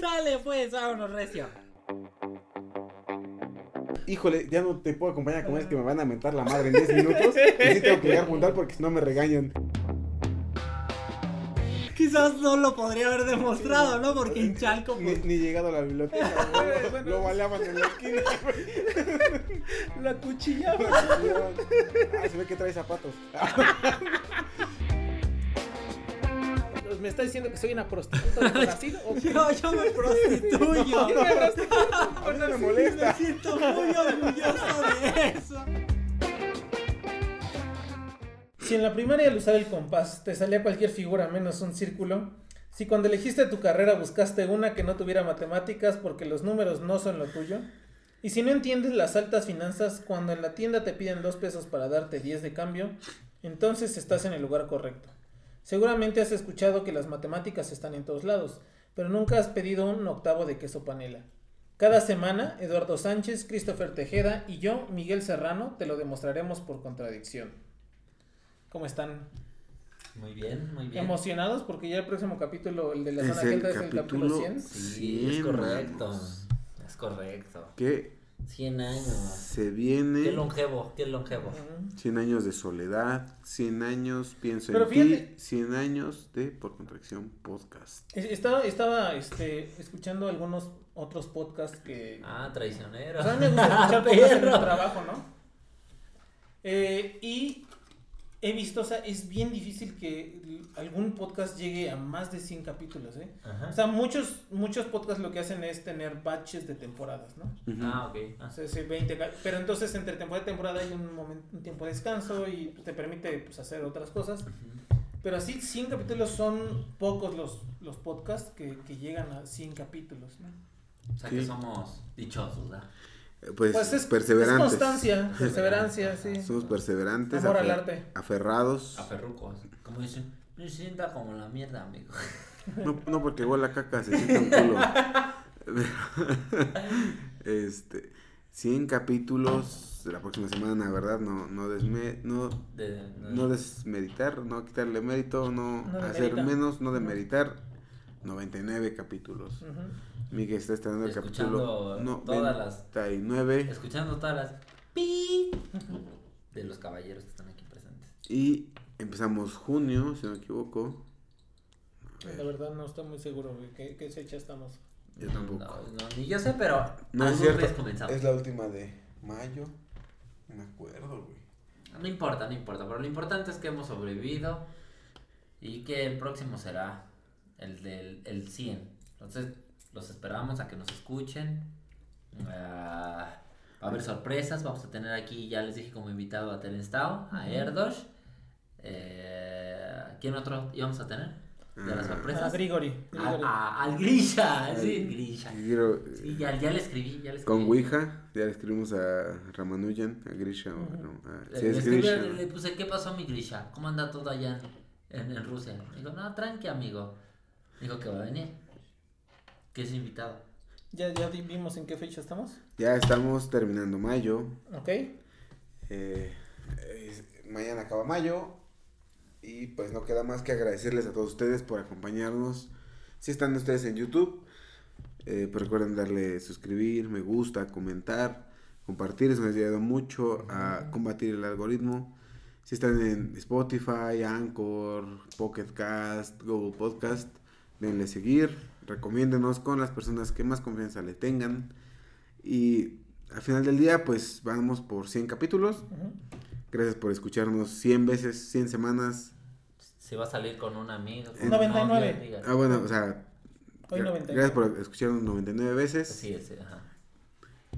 Sale pues, vámonos recio. Híjole, ya no te puedo acompañar con es que me van a mentar la madre en 10 minutos. Y sí tengo que llegar a juntar porque si no me regañan. Quizás no lo podría haber demostrado, ¿no? Porque en Chalco, Ni, pues, ni llegado a la biblioteca, güey. Lo baleaban en la esquina, güey. la cuchillaba. Ah, se ve que trae zapatos. ¿Me está diciendo que soy una prostituta de Brasil? ¿O qué? Yo, yo me prostituyo. Yo me prostituyo. A mí no me molesta. Me siento muy orgulloso de eso. Si en la primaria al usar el compás te salía cualquier figura menos un círculo, si cuando elegiste tu carrera buscaste una que no tuviera matemáticas porque los números no son lo tuyo, y si no entiendes las altas finanzas cuando en la tienda te piden dos pesos para darte 10 de cambio, entonces estás en el lugar correcto. Seguramente has escuchado que las matemáticas están en todos lados, pero nunca has pedido un octavo de queso panela. Cada semana, Eduardo Sánchez, Christopher Tejeda y yo, Miguel Serrano, te lo demostraremos por contradicción. ¿Cómo están? Muy bien, muy bien. ¿Emocionados? Porque ya el próximo capítulo, el de la Es zona es el capítulo capítulo 100. Sí, es correcto. Es correcto. Que 100 años. se Qué viene longevo, qué longevo. Ujú. 100 años de soledad, 100 años pienso Pero en fíjate- ti, 100 años de Por Contracción Podcast. Es- Estaba, estaba este, escuchando algunos otros podcasts que... Ah, traicionero. O sea, a mí me gusta escuchar podcasts en el trabajo, ¿no? Eh, y he visto, o sea, es bien difícil que algún podcast llegue a más de 100 capítulos, ¿eh? O Ajá. sea, muchos, muchos podcasts lo que hacen es tener batches de temporadas, ¿no? Ah, ok. O Ah, sea, ese 20 ca- pero entonces entre temporada y temporada hay un, momento, un tiempo de descanso y te permite pues, hacer otras cosas. Pero así 100 capítulos son pocos los, los podcasts que, que llegan a 100 capítulos, ¿no? O sea Sí. que somos dichosos, ¿verdad? Eh, Pues, Pues es, perseverantes. es constancia, perseverancia, sí. Somos perseverantes, Amor al afer- arte. aferrados. A ferrucos. Como dicen, me sienta como la mierda, amigo. No, no porque huele a caca, se siente un culo. este, 100 capítulos de la próxima semana, ¿verdad? No, no, desme, no, De, no desmeritar, no quitarle mérito, no, No hacer menos, no demeritar. 99 capítulos. Ujú. Miguel está estrenando el Escuchando capítulo todas las- 99 Escuchando todas las pi de los caballeros que están aquí presentes. y empezamos junio, si no me equivoco. La verdad no estoy muy seguro. ¿Qué, qué fecha estamos? Yo tampoco. No, no, ni yo sé, pero No es cierto. Es la última de mayo. No me acuerdo, güey. No importa, no importa, pero lo importante es que hemos sobrevivido y que el próximo será el del el 100. Entonces, los esperamos a que nos escuchen. Ah, va a haber sorpresas, vamos a tener aquí, ya les dije como invitado a Telenstao, a Erdos. Eh, ¿Quién otro íbamos a tener? De las Ah. sorpresas. Ah, Grigori. A- Grigori. a- al Grisha, sí, Grisha. Quiero, Sí, ya, ya le escribí, ya le escribí. Con Ouija, ya le escribimos a Ramanujan, a Grisha. o- Ujú. no, a- Le, sí, le es escribí, Grisha. le, le puse, ¿qué pasó mi Grisha? ¿Cómo anda todo allá en, en, en Rusia? Digo, no, tranqui, amigo. Dijo que va a venir. Que es invitado. ¿Ya, ya vimos en qué fecha estamos? Ya estamos terminando mayo. Ok. eh, es- mañana acaba mayo. Y pues no queda más que agradecerles a todos ustedes por acompañarnos. Si están ustedes en YouTube, eh, pues recuerden darle suscribir, me gusta, comentar, compartir. Eso nos ha ayudado mucho a combatir el algoritmo. Si están en Spotify, Anchor, Pocket Cast, Google Podcast, denle seguir, recomiéndenos con las personas que más confianza le tengan. Y al final del día, pues vamos por 100 capítulos. Gracias por escucharnos 100 veces, 100 semanas. Si va a salir con un amigo. Con un 99. novio, diga. Ah, bueno, o sea, Hoy gra- 99. gracias por escucharnos 99 veces. Sí, sí, ajá.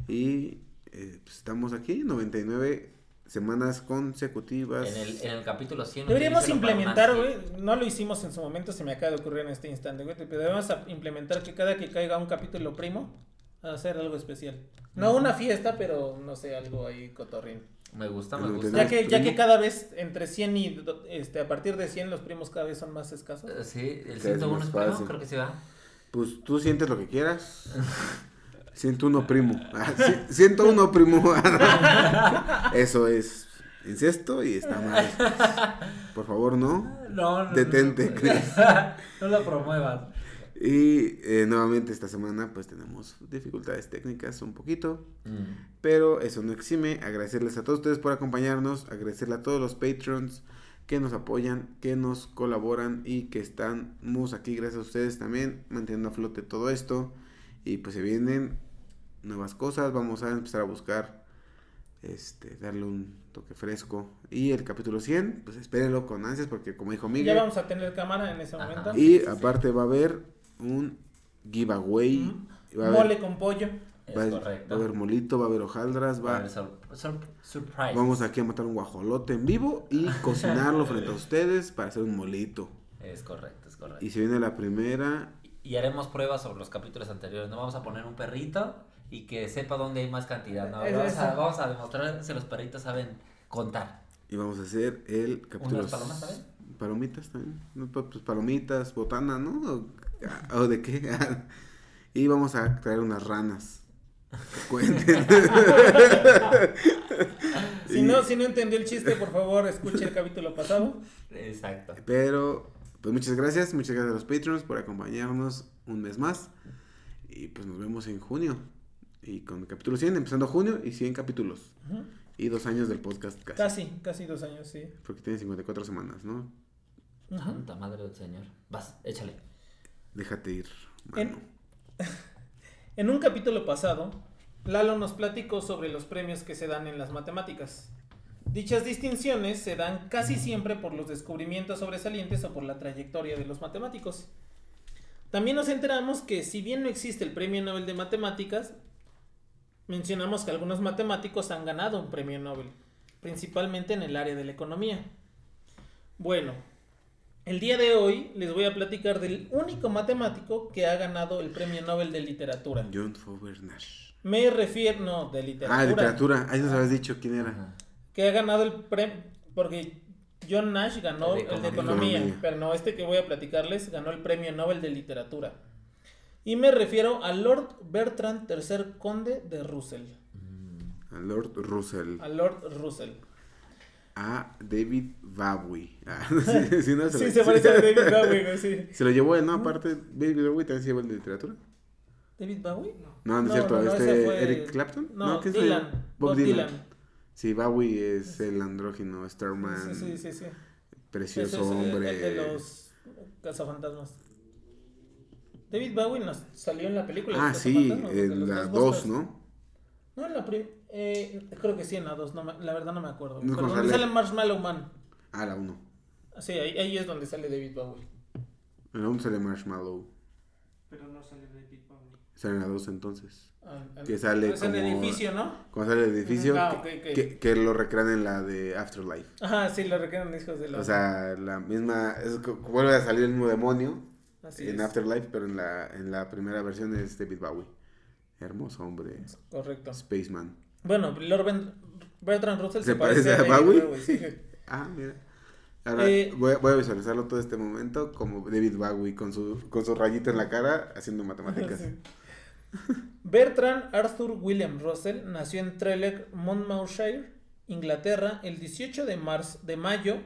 Y eh, pues, estamos aquí, 99 semanas consecutivas. En el, en el capítulo 100. Deberíamos implementar, güey, no lo hicimos en su momento, se me acaba de ocurrir en este instante, güey, pero debemos implementar que cada que caiga un capítulo primo, hacer algo especial. No una fiesta, pero no sé, algo ahí cotorrín. Me gusta, me gusta. Ya que, ya que cada vez entre 100 y, do- este, a partir de 100 los primos cada vez son más escasos. Eh, Sí, el es 101 más es primo, creo que sí va. Pues tú sientes lo que quieras. 101 primo. Ah, ci- 101 primo. Eso es incesto y está mal. Por favor, no. No, no. Detente, no, Chris. no lo promuevas. Y eh, nuevamente esta semana pues tenemos dificultades técnicas un poquito. Mm. Pero eso no exime. Agradecerles a todos ustedes por acompañarnos. Agradecerle a todos los patrons que nos apoyan, que nos colaboran y que estamos aquí gracias a ustedes también manteniendo a flote todo esto. Y pues se vienen nuevas cosas. Vamos a empezar a buscar este darle un toque fresco. Y el capítulo 100, pues espérenlo con ansias porque como dijo Ya Miguel. vamos a tener cámara en ese Ajá. momento. Y aparte va a haber un giveaway. Ujú. Va a haber, Mole con pollo. Es va a- correcto. va a haber molito, va a haber hojaldras, Va a va, haber sur- sur- surprise. Vamos aquí a matar un guajolote en vivo y cocinarlo frente a ustedes para hacer un molito. Es correcto, es correcto. Y se viene la primera. Y haremos pruebas sobre los capítulos anteriores. No vamos a poner un perrito y que sepa dónde hay más cantidad. No, Es vamos, a, eso. vamos a demostrar si los perritos saben contar. Y vamos a hacer el capítulo. ¿Unas palomas también? Palomitas también. No, pues pues, palomitas, botana, ¿no? ¿O, o de qué? y vamos a traer unas ranas. Que cuenten. Si Y- no, si no entendió el chiste, por favor, escuche el capítulo pasado. Exacto. Pero, pues muchas gracias. Muchas gracias a los patrons por acompañarnos un mes más. Y pues nos vemos en junio. Y con el capítulo 100, empezando junio y 100 capítulos. Y dos años del podcast casi. Casi, casi dos años, sí. Porque tiene 54 semanas, ¿no? Madre del señor. Vas, échale. Déjate ir, En, mano. en un capítulo pasado, Lalo nos platicó sobre los premios que se dan en las matemáticas. Dichas distinciones se dan casi siempre por los descubrimientos sobresalientes o por la trayectoria de los matemáticos. También nos enteramos que si bien no existe el Premio Nobel de Matemáticas, mencionamos que algunos matemáticos han ganado un Premio Nobel, principalmente en el área de la economía. Bueno, el día de hoy les voy a platicar del único matemático que ha ganado el Premio Nobel de Literatura. John Fover Nash. Me refiero, no, de literatura. Ah, literatura. Ahí nos habías dicho quién era. Que ha ganado el premio, porque John Nash ganó El de el de economía. pero no, este que voy a platicarles ganó el Premio Nobel de Literatura. Y me refiero a Lord Bertrand III Conde de Russell. A Lord Russell. A Lord Russell. A David Bowie. Ah, sí, sí, no, Sí, lo- se parece a David Bowie, güey, sí. Se lo llevó él, ¿no? Aparte, David Bowie también se llevó el de literatura. ¿David Bowie? No, no es No, cierto. no, no, este, fue- Eric Clapton. No, ¿quién se llevó? Dylan. Bob, Bob Dylan. Dylan. Sí, Bowie es el andrógino, Starman. Sí, sí, sí, sí. Precioso es el- hombre. El, de los cazafantasmas. David Bowie nos salió en la película. Ah, sí, en la 2, Ghostbusters. ¿no? No, en la prim eh, creo que sí, en la 2. No, me- la verdad no me acuerdo. No, Pero donde sale- sale Marshmallow Man. Ah, la 1. Sí, ahí, ahí es donde sale David Bowie. En la 1 sale Marshmallow. Pero no sale David Bowie. Sale en la 2 entonces. Que sale Es en el como- edificio, ¿no? Cuando sale el edificio, Ah, que, ok, ok. que- que lo recrean en la de Afterlife. Ajá, sí, lo requieren hijos de la. O sea, la misma. Es, vuelve a salir el mismo demonio Así en es. Afterlife, pero en la, en la primera versión es David Bowie. Hermoso hombre. Correcto. Spaceman. Bueno, Lord Ben- Bertrand Russell ¿Se se, parece, parece a David Bowie? sí. Ah, mira. Ahora Eh, voy, a, voy a visualizarlo todo este momento como David Bowie con su, con su rayita en la cara haciendo matemáticas. Sí. Bertrand Arthur William Russell nació en Trelech, Monmouthshire, Inglaterra, el 18 de marzo, de mayo,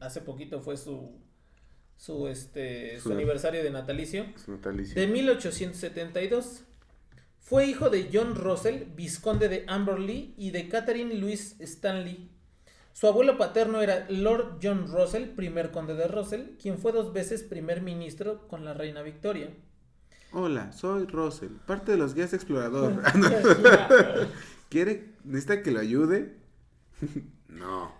hace poquito fue su su este su Su- aniversario de natalicio, natalicio. de 1872. Fue hijo de John Russell, vizconde de Amberley, y de Catherine Louise Stanley. Su abuelo paterno era Lord John Russell, primer conde de Russell, quien fue dos veces primer ministro con la reina Victoria. Hola, soy Russell, parte de los guías explorador. ¿Quiere? ¿Necesita que lo ayude? no.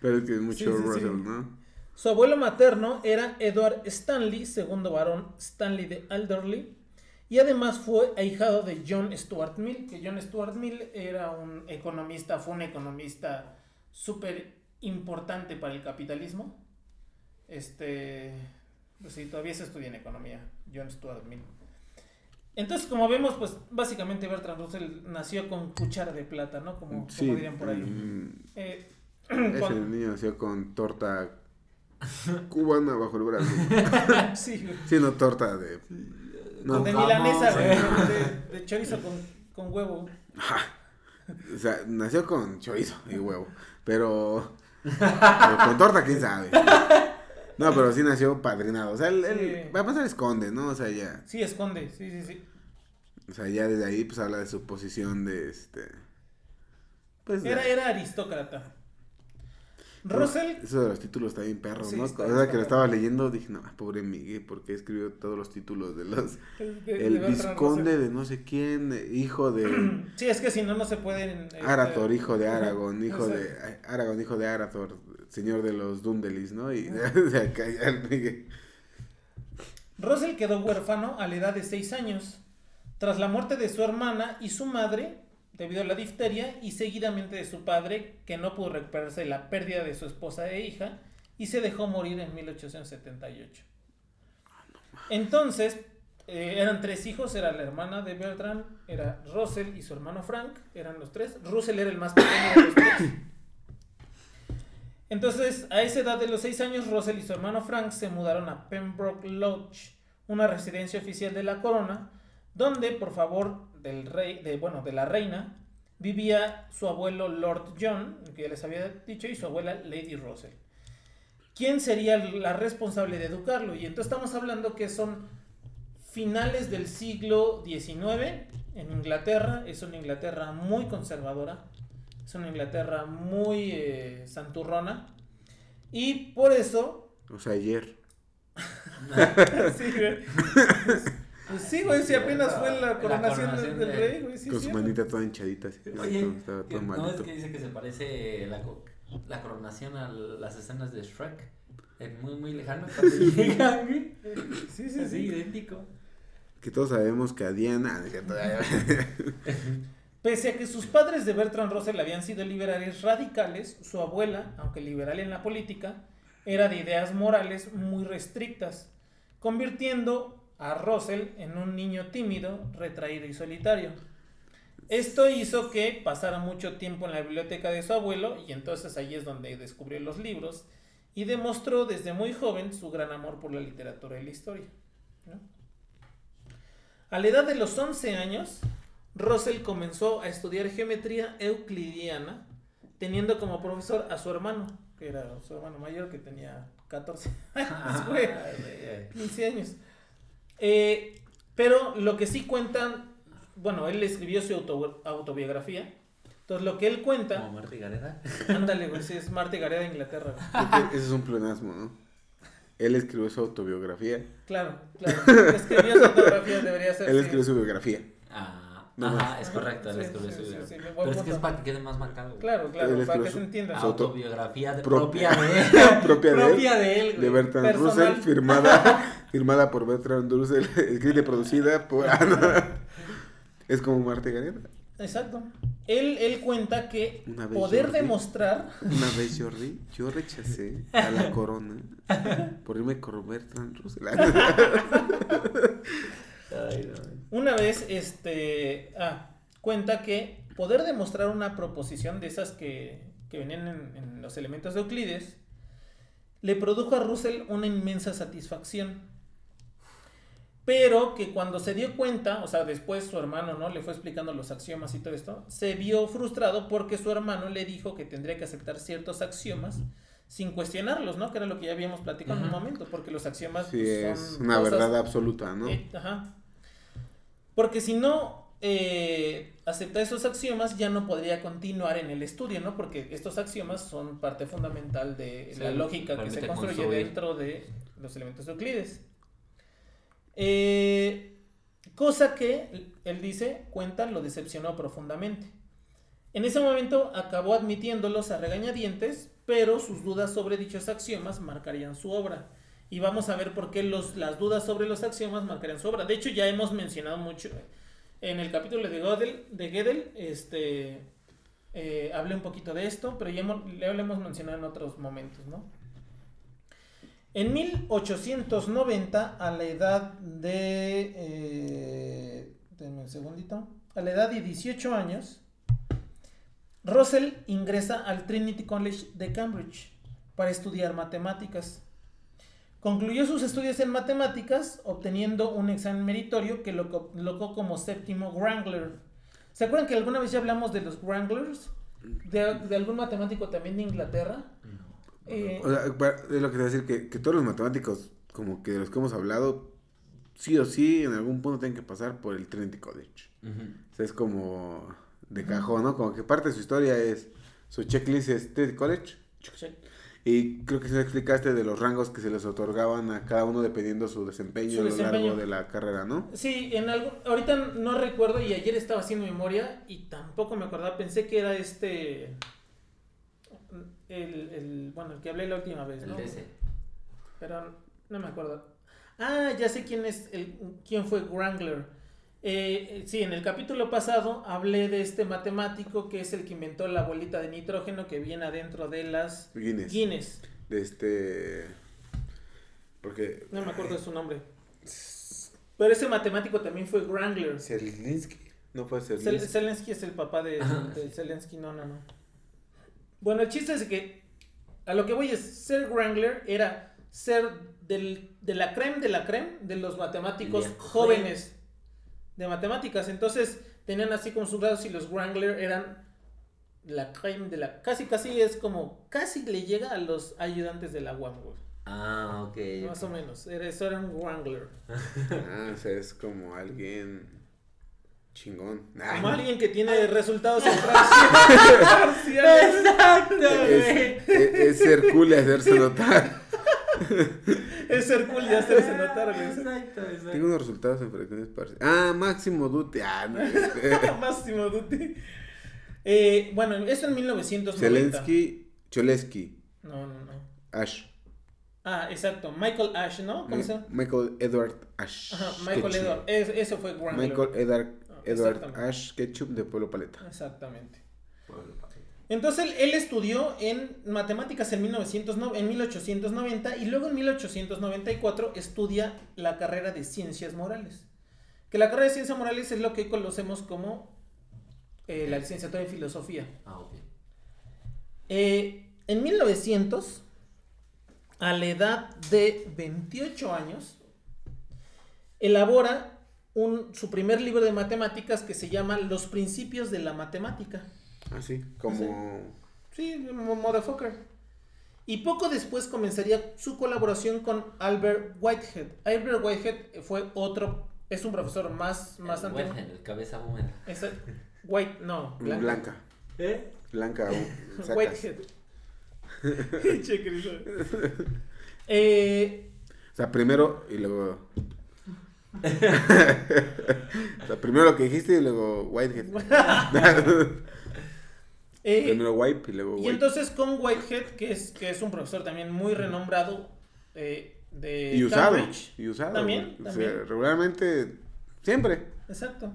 Pero es que es mucho Sí, sí, sí. Russell, ¿no? Su abuelo materno era Edward Stanley, segundo varón Stanley de Alderley, y además fue ahijado de John Stuart Mill, que John Stuart Mill era un economista, fue un economista súper importante para el capitalismo. Este, pues sí, todavía se estudia en economía, John Stuart Mill. Entonces, como vemos, pues básicamente Bertrand Russell nació con cuchara de plata, ¿no? Como, Sí. como dirían por ahí. mm, Eh, Ese niño nació con torta cubana bajo el brazo. sí, no torta de... No, de jamón, milanesa. De, de chorizo con, con huevo. o sea, nació con chorizo y huevo. Pero, pero con torta, quién sabe. No, pero sí nació padrinado. O sea, él, él va a pasar esconde, ¿no? O sea, ya. Sí, esconde, sí, sí, sí. O sea, ya desde ahí pues habla de su posición de este. Pues de- Era, era aristócrata. Russell, Eso de los títulos está bien perros, Sí, ¿no? está- o sea, está que lo perro. estaba leyendo, dije, no, pobre Miguel, porque escribió todos los títulos de los. el, de- El de Bertrand visconde de no sé quién, eh, hijo de. Sí, es que si no, no se pueden. este, Arathor, hijo de Aragón, hijo de. Aragón, hijo de Arathor, señor de los Dundelis, ¿no? Y de acá ya el Miguel. Russell quedó huérfano a la edad de 6 años, tras la muerte de su hermana y su madre, debido a la difteria, y seguidamente de su padre, que no pudo recuperarse de la pérdida de su esposa e hija, y se dejó morir en 1878. Entonces, eh, eran tres hijos, era la hermana de Bertrand, era Russell y su hermano Frank, eran los tres. Russell era el más pequeño de los tres. Entonces, a esa edad de los seis años, Russell y su hermano Frank se mudaron a Pembroke Lodge, una residencia oficial de la corona, donde, por favor del rey, de, bueno, de la reina, vivía su abuelo Lord John, que ya les había dicho, y su abuela Lady Russell. ¿Quién sería la responsable de educarlo? Y entonces estamos hablando que son finales del siglo XIX en Inglaterra, es una Inglaterra muy conservadora, es una Inglaterra muy eh, santurrona, y por eso O sea, ayer. sí, güey. Pues sí, güey, si apenas fue la La coronación, del, del de- rey, güey. Sí, con su manita toda hinchadita. Así, Oye, todo- estaba todo que- no es que dice que se parece la, la coronación a las escenas de Shrek. Es muy, muy lejano. Cuando llegan, güey. Sí, sí, Así, sí. idéntico. Que todos sabemos que a Diana. Pese a que sus padres de Bertrand Russell habían sido liberales radicales, su abuela, aunque liberal en la política, era de ideas morales muy restrictas, convirtiendo a Russell en un niño tímido, retraído y solitario. Esto hizo que pasara mucho tiempo en la biblioteca de su abuelo y entonces ahí es donde descubrió los libros y demostró desde muy joven su gran amor por la literatura y la historia. A la edad de los 11 años, Russell comenzó a estudiar geometría euclidiana, teniendo como profesor a su hermano, que era su hermano mayor, que tenía 14 años, güey. 15 años. Eh, pero lo que sí cuentan, bueno, él escribió su auto- autobiografía. Entonces, lo que él Como cuenta, Marta y Gareda. ándale, güey, sí, es Marta y Gareda de Inglaterra. Ese es un pleonasmo, ¿no? Él escribió su autobiografía. Claro, claro. Escribió su autobiografía, debería ser. Él sí. escribió su biografía. Ah, No ajá, más. es correcto. Sí, escribió sí, su sí, Pero es que es para que quede más marcado. güey. Claro, claro, para que su- se entienda. Autobiografía de- Pro- propia de él. propia de él. Propia de él, güey. De Bertrand Personal. Russell, firmada, firmada por Bertrand Russell, escrita y producida por... Es como Marta Gareda. Exacto. Él, él cuenta que Una vez poder Jordi. demostrar Una vez, Jordi, yo rechacé a la corona por irme con Bertrand Russell. Ay, no. Una vez, este, ah, cuenta que poder demostrar una proposición de esas que, que venían en, en los elementos de Euclides, le produjo a Russell una inmensa satisfacción. Pero que cuando se dio cuenta, o sea, después su hermano, ¿no? Le fue explicando los axiomas y todo esto, se vio frustrado porque su hermano le dijo que tendría que aceptar ciertos axiomas sin cuestionarlos, ¿no? Que era lo que ya habíamos platicado en un momento, porque los axiomas Sí, pues, es son una cosas verdad absoluta, ¿no? eh, ajá. Porque si no eh, acepta esos axiomas, ya no podría continuar en el estudio, ¿no? Porque estos axiomas son parte fundamental de Sí, la lógica que se construye construir. dentro de los elementos de Euclides. Eh, cosa que, él dice, cuenta, lo decepcionó profundamente. En ese momento acabó admitiéndolos a regañadientes, pero sus dudas sobre dichos axiomas marcarían su obra. Y vamos a ver por qué los, las dudas sobre los axiomas marcarían su obra. De hecho, ya hemos mencionado mucho en el capítulo de Gödel, de Gödel este, eh, hablé un poquito de esto, pero ya hemos- ya lo hemos mencionado en otros momentos, ¿no? En 1890, a la edad de... Eh, un segundito. A la edad de 18 años, Russell ingresa al Trinity College de Cambridge para estudiar matemáticas. Concluyó sus estudios en matemáticas obteniendo un examen meritorio que lo colocó como séptimo Wrangler. ¿Se acuerdan que alguna vez ya hablamos de los Wranglers? ¿De, de algún matemático también de Inglaterra? Eh, O sea, es lo que te voy a decir, que, que todos los matemáticos, como que de los que hemos hablado, sí o sí, en algún punto tienen que pasar por el Trinity College. O sea, es como de cajón, ¿no? Como que parte de su historia es, su checklist es Trinity College. sí. Y creo que se explicaste de los rangos que se les otorgaban a cada uno dependiendo su desempeño Su a lo desempeño. largo de la carrera, ¿no? Sí, en algo, ahorita no recuerdo y ayer estaba haciendo memoria y tampoco me acordaba, pensé que era este, el, el bueno, el que hablé la última vez, El ¿no? DC. Pero no me acuerdo. Ah, ya sé quién es, el, quién fue Wrangler. Eh, eh, sí, en el capítulo pasado hablé de este matemático que es el que inventó la bolita de nitrógeno que viene adentro de las Guinness. Guinness. De este... Porque... No me acuerdo de su nombre. Pero ese matemático también fue Wrangler. Zelensky. No fue Zel- Zelensky. Zelensky es el papá de, de Zelensky, no, no, no. Bueno, el chiste es que a lo que voy es, ser Wrangler era ser del, de la creme de la creme de los matemáticos jóvenes de matemáticas. Entonces tenían así como sus grados y los Wrangler eran la creme de la... Casi, casi es como, casi le llega a los ayudantes de la UAM. Ah, ok. Más o menos. Era, eso era un Wrangler. Ah, o sea, es como alguien chingón. Como alguien que tiene resultados en. Exacto, es, es ser cool y hacerse notar. Es ser cool y hacerse notar, güey. Exacto, exacto. Tengo unos resultados en fracciones parciales. Ah, Máximo Duty. Ah, no. Máximo Duty. Eh, bueno, eso en 1990. Zelensky, Cholesky, No, no, no. Ash. Ah, exacto. Michael Ash, ¿no? ¿Cómo se llama? Michael Edward Ash. Ajá, Michael. Edward. Es- ese fue Wrangler. Michael Edward, Ah, Edward. Ash Ketchum de Pueblo Paleta. Exactamente. Pueblo, papi. Entonces él, él estudió en matemáticas en, 1909 en 1890 y luego en 1894 estudia la carrera de ciencias morales. Que la carrera de ciencias morales es lo que hoy conocemos como eh, la licenciatura en filosofía. Ah, ok. Eh, en 1900, a la edad de 28 años, elabora un, su primer libro de matemáticas que se llama Los principios de la matemática. Así, como. Sí, mo- motherfucker. Y poco después comenzaría su colaboración con Albert Whitehead. Albert Whitehead fue otro, es un profesor más, más el antiguo. Whitehead, el cabeza húmeda. White, no, Blanca. blanca. ¿Eh? Blanca. uh, sacas. Whitehead. Eh, O sea, primero y luego. o sea, primero lo que dijiste y luego Whitehead. Eh, primero Wipe y luego y entonces con Whitehead, que es, que es un profesor también muy renombrado eh, de y usado. Cambridge. Y usado. También, sea, regularmente. Siempre. Exacto.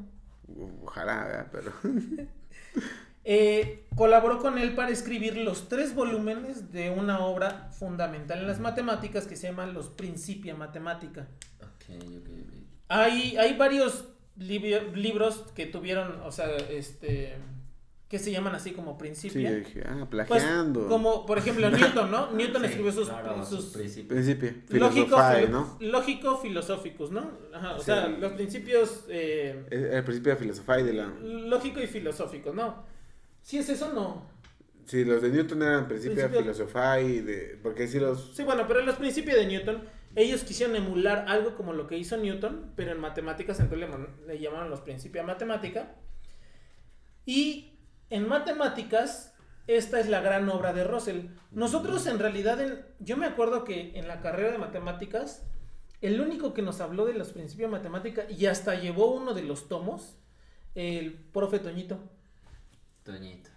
Ojalá, ¿verdad? pero. Eh, colaboró con él para escribir los tres volúmenes de una obra fundamental en las matemáticas que se llama Los Principia Mathematica. Ok, ok, ok. Hay, hay varios libros que tuvieron, o sea, este, que se llaman así como Sí, Principia. yo dije, ah, Pues, plagiando. como por ejemplo Newton, ¿no? Newton Sí, escribió sus, claro, sus principios. Principio. lógico, ¿no? lógico filosóficos, ¿no? Ajá, o Sí. sea, los principios eh, El principio de filosofía y de la. lógico y filosóficos, ¿no? Si es eso, no. Sí, los de Newton eran principio de Principio- filosofía y de. Porque sí, los. Sí, bueno, pero en los principios de Newton, ellos quisieron emular algo como lo que hizo Newton, pero en matemáticas, entonces le, le llamaron los principios de matemática. Y en matemáticas, esta es la gran obra de Russell. Nosotros en realidad, en- yo me acuerdo que en la carrera de matemáticas, el único que nos habló de los principios de matemática y hasta llevó uno de los tomos, el profe Toñito. Toñito.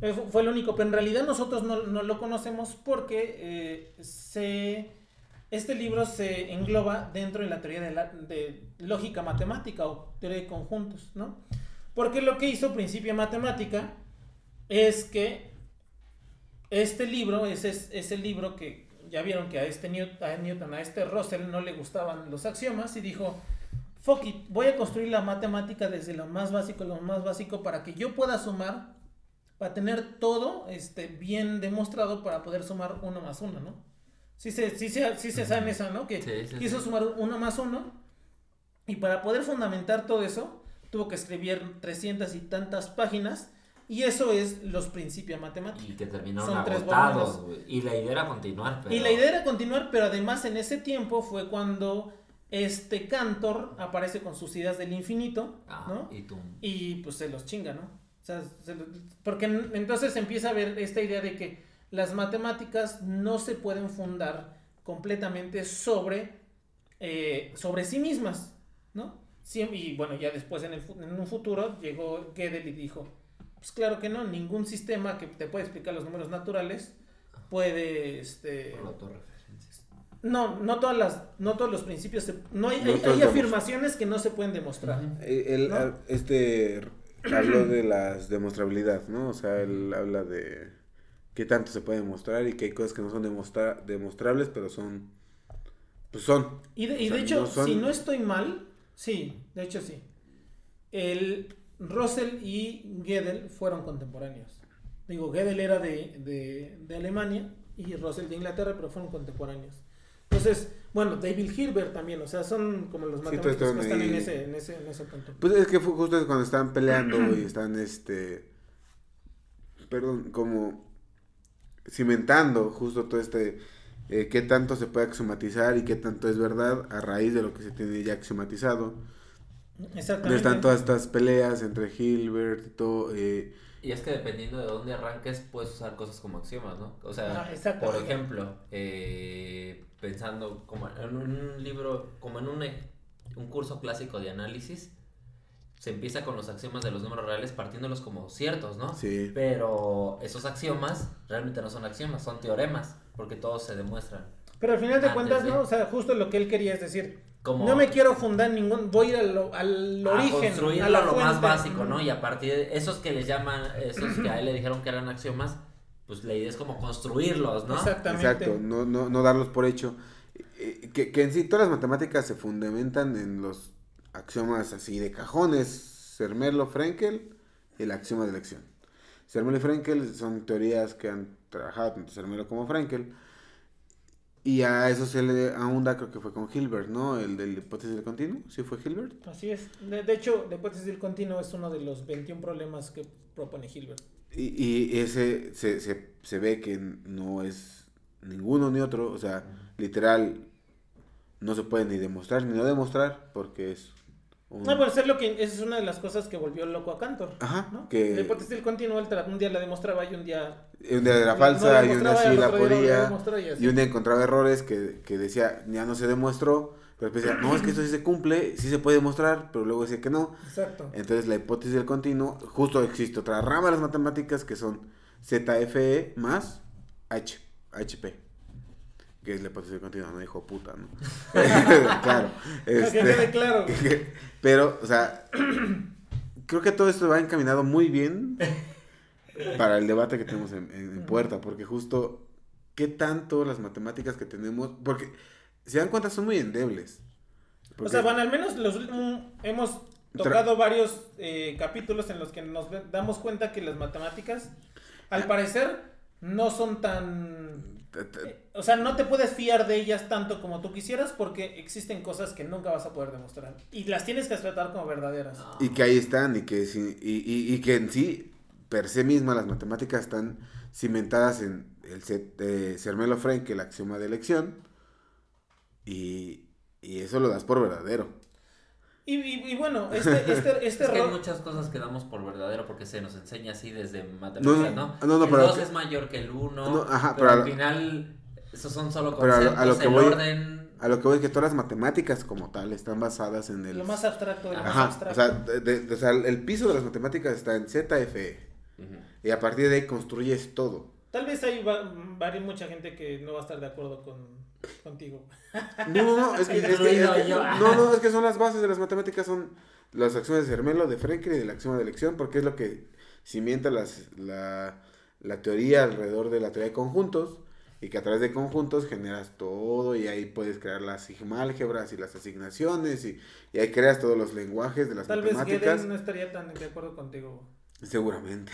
Eh, fu- Fue el único, pero en realidad nosotros no, no lo conocemos porque eh, se, este libro se engloba dentro de la teoría de, la, de lógica matemática o teoría de conjuntos, ¿no? Porque lo que hizo Principio Matemática es que este libro es, es, es el libro que ya vieron que a este Newt- a Newton, a este Russell no le gustaban los axiomas y dijo, fuck it, voy a construir la matemática desde lo más básico, lo más básico para que yo pueda sumar para tener todo este, bien demostrado para poder sumar uno más uno, ¿no? Sí se, sí se, sí se sabe esa, ¿no? Que Sí, sí, quiso sumar uno más uno y para poder fundamentar todo eso tuvo que escribir 300 y tantas páginas Y eso es los Principia Matemática. Y que terminaron Son agotados. Y la idea era continuar, pero... Y la idea era continuar, pero además en ese tiempo fue cuando este Cantor aparece con sus ideas del infinito, Ah, ¿no? y tú... Y pues se los chinga, ¿no? O sea, se lo- porque en- entonces empieza a ver esta idea de que las matemáticas no se pueden fundar completamente sobre, eh, sobre sí mismas, ¿no? Y bueno, ya después en, el, en un futuro llegó Gödel y dijo, pues claro que no, ningún sistema que te puede explicar los números naturales puede, este... Por autorreferencias. No, no todas las, no todos los principios, se- no hay, No hay- afirmaciones que no se pueden demostrar. Eh, Él, ¿No? ah, este, habló de las demostrabilidad, ¿no? O sea, él habla de qué tanto se puede demostrar y que hay cosas que no son demostra- demostrables, pero son, pues son. Y de, y sea, de hecho, no son- si no estoy mal, sí, de hecho sí. El Russell y Gödel fueron contemporáneos. Digo, Gödel era de, de, de Alemania y Russell de Inglaterra, pero fueron contemporáneos. Entonces, bueno, David Hilbert también, o sea, son como los matemáticos que están en ese, en, ese, en ese punto. Pues es que fue justo cuando están peleando y están, este, perdón, como cimentando justo todo este, eh, qué tanto se puede axiomatizar y qué tanto es verdad a raíz de lo que se tiene ya axiomatizado. Exactamente. Están todas estas peleas entre Hilbert y todo. eh, Y es que dependiendo de dónde arranques, puedes usar cosas como axiomas, ¿no? O sea, Ah, por ejemplo, eh, pensando como en un libro, como en un, un curso clásico de análisis, se empieza con los axiomas de los números reales partiéndolos como ciertos, ¿no? sí. Pero esos axiomas realmente no son axiomas, son teoremas, porque todos se demuestran. Pero al final de cuentas, de- ¿no? O sea, justo lo que él quería es decir, Como no me quiero fundar ningún, voy a ir al, al a origen, a la lo más básico, ¿no? Y a partir de esos que les llaman, esos que a él le dijeron que eran axiomas, pues la idea es como construirlos, ¿no? Exactamente. Exacto, no, no, no darlos por hecho. Eh, Que, que en sí todas las matemáticas se fundamentan en los axiomas así de cajones, Zermelo, Frenkel y el axioma de elección. Zermelo y Frenkel son teorías que han trabajado tanto Zermelo como Frenkel. Y a eso se le ahonda, creo que fue con Hilbert, ¿no? El del hipótesis del continuo, ¿sí fue Hilbert? Así es. De, de hecho, la hipótesis del continuo es uno de los 21 problemas que propone Hilbert. Y, y ese se, se, se ve que no es ninguno ni otro, o sea, literal, no se puede ni demostrar ni no demostrar porque es un... No, por ser lo que es una de las cosas que volvió loco a Cantor. Ajá, ¿no? que- La hipótesis del continuo, un día la demostraba y un día un día era no falsa la y un día sí la no podía y un día encontraba errores que, que decía ya no se demostró, pero después decía, no, es que esto sí se cumple, sí se puede demostrar, pero luego decía que no. Exacto. Entonces la hipótesis del continuo, justo existe otra rama de las matemáticas que son ZFE más H, HP. Que es la hipótesis del continuo, no dijo puta, ¿no? claro. Para que este, quede claro. pero, o sea, creo que todo esto va encaminado muy bien para el debate que tenemos en, en- en puerta, porque justo, ¿qué tanto las matemáticas que tenemos? Porque, si dan cuenta, son muy endebles. O sea, van al menos los últimos- hemos tocado varios eh, capítulos en los que nos damos cuenta que las matemáticas, al parecer, no son tan... eh, o sea, no te puedes fiar de ellas tanto como tú quisieras porque existen cosas que nunca vas a poder demostrar. Y las tienes que tratar como verdaderas. Y que ahí están, y que, sí- y, y- y que en sí, per se misma, las matemáticas están cimentadas en el set de Zermelo Frank, el axioma de elección, y, y eso lo das por verdadero. Y, y- y bueno, este, este, este es que hay muchas cosas que damos por verdadero porque se nos enseña así desde matemáticas, No, ¿no? no, no, el pero 2 que- es mayor que el 1, No, ajá, pero, pero al lo- final esos son solo pero a lo- conceptos, a lo que el voy- orden... A lo que voy es que todas las matemáticas como tal están basadas en el... Lo más abstracto más Ajá, o abstracto. sea, de- de- o sea, el piso de las matemáticas está en ZFE, y a partir de ahí construyes todo. Tal vez hay va, va a haber mucha gente que no va a estar de acuerdo con, contigo. No, no, no, es que, es que- es no, no, es que son las bases de las matemáticas, son las acciones de Zermelo, de Frenkel y del axioma de elección, porque es lo que cimienta las, la, la teoría alrededor de la teoría de conjuntos, y que a través de conjuntos generas todo, y ahí puedes crear las sigmálgebras y las asignaciones, y, y ahí creas todos los lenguajes de las Tal vez matemáticas. Gödel no estaría tan de acuerdo contigo. Seguramente.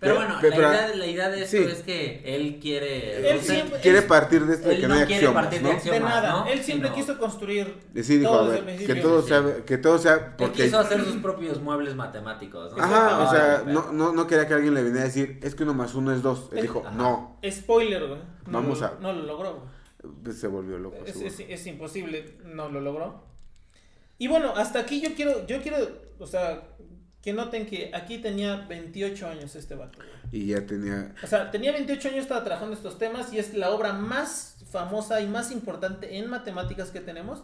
Pero bueno, pero- la, idea, la idea de esto sí. es que él quiere. Él o sea, siempre- quiere él- partir de esto de él que no no hay quiere axiomas, partir de ¿no? axiomas. De nada, ¿no? él siempre quiso construir Sí, dijo, todo a desde ver, el que todo sí. sea, que todo sea Él porque... quiso hacer sus propios muebles matemáticos. ¿no? Ajá, o sea, no, no, no quería que alguien le viniera a decir, es que uno más uno es dos. Él Él- dijo, Ajá. no, Spoiler, güey. No Vamos lo- a- No lo logró. Pues se volvió loco. Es, es- es imposible, no lo logró. Y bueno, hasta aquí yo quiero, yo quiero, o sea, que noten que aquí tenía 28 años este vato. güey. Y ya tenía... O sea, tenía 28 años, estaba trabajando estos temas y es la obra más famosa y más importante en matemáticas que tenemos.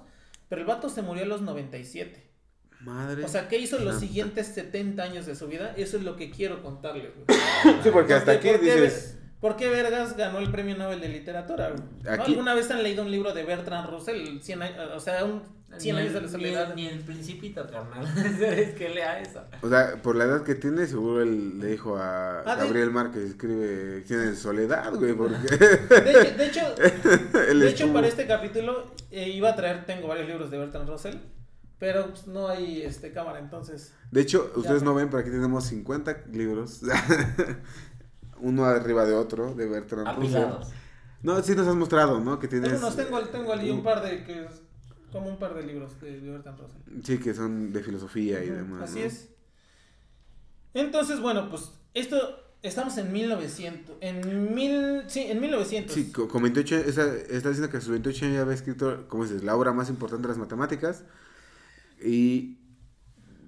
Pero el vato se murió a los 97. Madre. O sea, ¿qué hizo los siguientes 70 años de su vida? Eso es lo que quiero contarle. güey. Sí, porque hasta aquí ¿Por qué, dices... ¿Por qué Vergas ganó el premio Nobel de Literatura? ¿Alguna vez han leído un libro de Bertrand Russell? 100 años- o sea, un 100 Ni años de el- la ni soledad. el- Ni el principito, carnal. es que lea eso. O sea, por la edad que tiene, seguro él le dijo a Ah, de- Gabriel Márquez, escribe, tiene soledad, güey, porque De hecho, de hecho, de hecho, para este capítulo eh, iba a traer, tengo varios libros de Bertrand Russell, pero pues, no hay este cámara, entonces. De hecho, ustedes Ya. no ven, pero aquí tenemos 50 libros. Uno arriba de otro, de Bertrand Russell. No, sí nos has mostrado, ¿no? Que tienes... Algunos, tengo, tengo allí un par de que es como un par de libros de, de Bertrand Russell. Sí, que son de filosofía y demás. Así ¿no? es. Entonces, bueno, pues esto estamos en 1900, en mil, sí, en 1900. Sí, co- con 28, esa, está diciendo que a sus 28 años ya había escrito, como dices, la obra más importante de las matemáticas. Y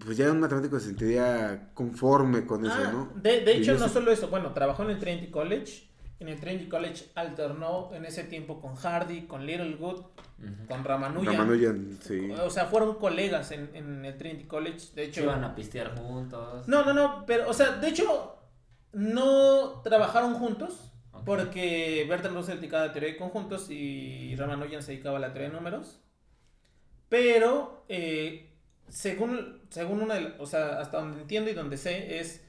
pues ya un matemático se sentiría conforme con eso, Ah, ¿no? de, de hecho, no sé- solo eso, bueno, trabajó en el Trinity College. En el Trinity College alternó en ese tiempo con Hardy, con Littlewood, Ujú. con Ramanujan. Ramanujan, sí. O sea, fueron colegas en, en el Trinity College. De hecho, iban a pistear juntos. no, no, no, pero, o sea, de hecho, no trabajaron juntos. Porque Bertrand Russell dedicaba a la teoría de conjuntos y Ramanujan se dedicaba a la teoría de números. Pero, eh, según, según una de la- o sea, hasta donde entiendo y donde sé, es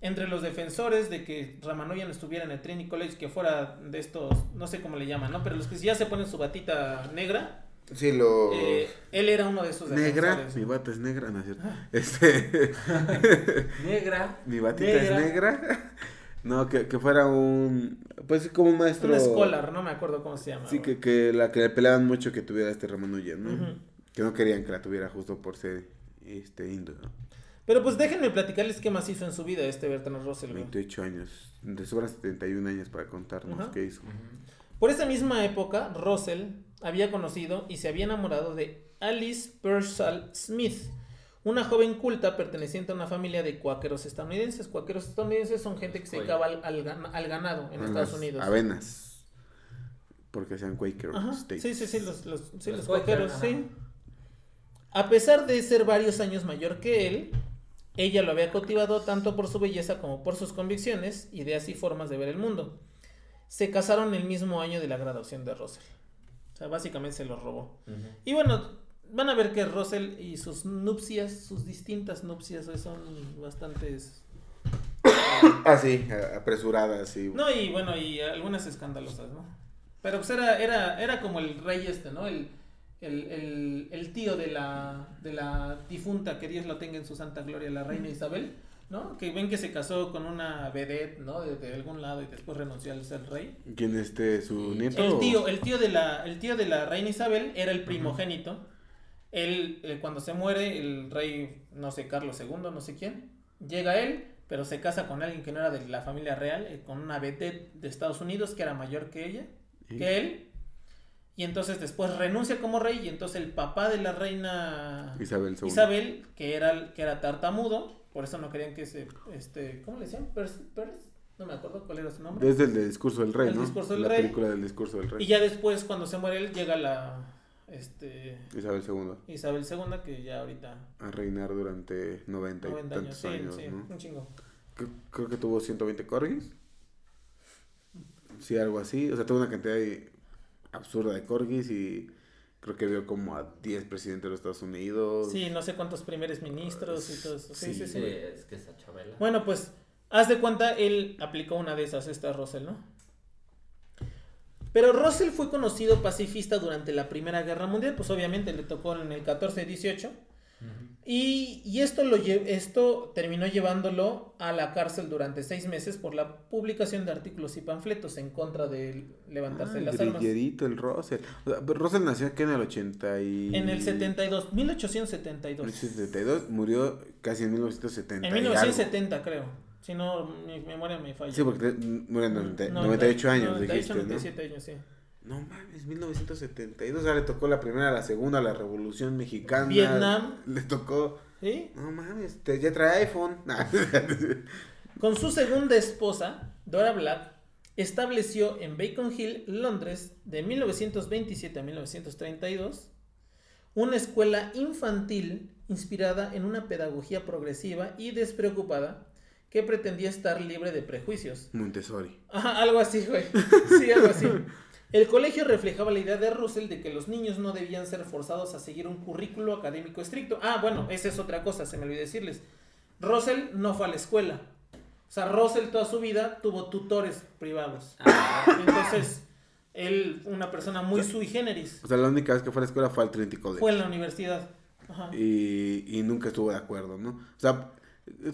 entre los defensores de que Ramanujan estuviera en el Trinity College, que fuera de estos, no sé cómo le llaman, ¿no? Pero los que ya se ponen su batita negra, Sí, lo... eh, él era uno de esos negra, defensores. mi bata es negra, ¿no es cierto? Este, Negra. mi batita Negra. es negra. No, que, que fuera un, pues como un maestro. Un scholar, no me acuerdo cómo se llama. Sí, que, que la que le peleaban mucho que tuviera este Ramanujan, ¿no? Que no querían que la tuviera justo por ser este indio, ¿no? Pero pues déjenme platicarles qué más hizo en su vida este Bertrand Russell. güey. 28 años, de sobran 71 años para contarnos Ajá. qué hizo. Por esa misma época, Russell había conocido y se había enamorado de Alice Pearsall Smith, una joven culta perteneciente a una familia de cuáqueros estadounidenses. Cuáqueros estadounidenses son gente que se dedicaba al, al gan- al ganado en Estados Unidos. Avenas. Porque sean Quaker Ajá, States. Sí, sí, sí, los, los, sí, Los los Quaker, cuáqueros, ajá. sí. A pesar de ser varios años mayor que él, ella lo había cautivado tanto por su belleza como por sus convicciones, ideas y formas de ver el mundo. Se casaron el mismo año de la graduación de Russell. O sea, básicamente se los robó. Y bueno, van a ver que Russell y sus nupcias, sus distintas nupcias, son bastantes... Ah, sí, apresuradas y... No, y bueno, y algunas escandalosas, ¿no? Pero pues era, era, era como el rey este, ¿no? El, el, el, el tío de la, de la difunta, que Dios lo tenga en su santa gloria, la reina Isabel, ¿no? Que ven que se casó con una vedette, ¿no? De, de algún lado y después renunció al ser rey. ¿Quién este, su nieto? El tío, el tío de la, el tío de la reina Isabel era el primogénito. Él, eh, cuando se muere, el rey, no sé, Carlos II, no sé quién, llega él, pero se casa con alguien que no era de la familia real, eh, con una vedette de Estados Unidos que era mayor que ella, ¿Y? que él. Y entonces después renuncia como rey y entonces el papá de la reina Isabel II. Isabel, que era, que era tartamudo, por eso no querían que se, este, ¿cómo le decían? Pers- Pers- no me acuerdo cuál era su nombre. Desde el del discurso del rey, El ¿no? discurso del la rey. película del discurso del rey. Y ya después, cuando se muere él, llega la este, Isabel II. Isabel II, que ya ahorita A reinar durante 90, 90 y tantos sí, años, sí, ¿no? un chingo. Creo, creo que tuvo 120 corgis. Sí, algo así. O sea, tuvo una cantidad de- absurda de corgis y creo que vio como a 10 presidentes de los Estados Unidos. Sí, no sé cuántos primeros ministros y todo eso. Sí, sí, Sí, sí. Sí, es que esa Chabela. Bueno, pues, haz de cuenta, él aplicó una de esas, esta Russell, ¿no? Pero Russell fue conocido pacifista durante la Primera Guerra Mundial, pues obviamente le tocó en el 14-18. Y, y esto, lo esto terminó llevándolo a la cárcel durante seis meses por la publicación de artículos y panfletos en contra de levantarse Ah, las armas. el Russell. O sea, Russell nació aquí en el 80 y... En el 72, 1872. 1872, murió casi en 1970. En y algo. 1970, creo. Si no, mi memoria me falla. Sí, porque te- murió en 90 No, 98 años, 98, dijiste, 97 años, sí. ¿No? Mames, 1972, o sea, le tocó la primera, la segunda, la Revolución Mexicana. Vietnam. Le tocó... ¿Sí? No mames, te- ya trae iPhone. Con su segunda esposa, Dora Black, estableció en Bacon Hill, Londres, de 1927 a 1932, una escuela infantil inspirada en una pedagogía progresiva y despreocupada que pretendía estar libre de prejuicios. Montessori. Algo así, güey. Sí, algo así. El colegio reflejaba la idea de Russell de que los niños no debían ser forzados a seguir un currículo académico estricto. Ah, bueno, esa es otra cosa, se me olvidó decirles. Russell no fue a la escuela. O sea, Russell toda su vida tuvo tutores privados. Entonces, él, una persona muy sui generis, O sea, la única vez que fue a la escuela fue al Trinity College. fue en la universidad. Ajá. y, y nunca estuvo de acuerdo, ¿no? O sea,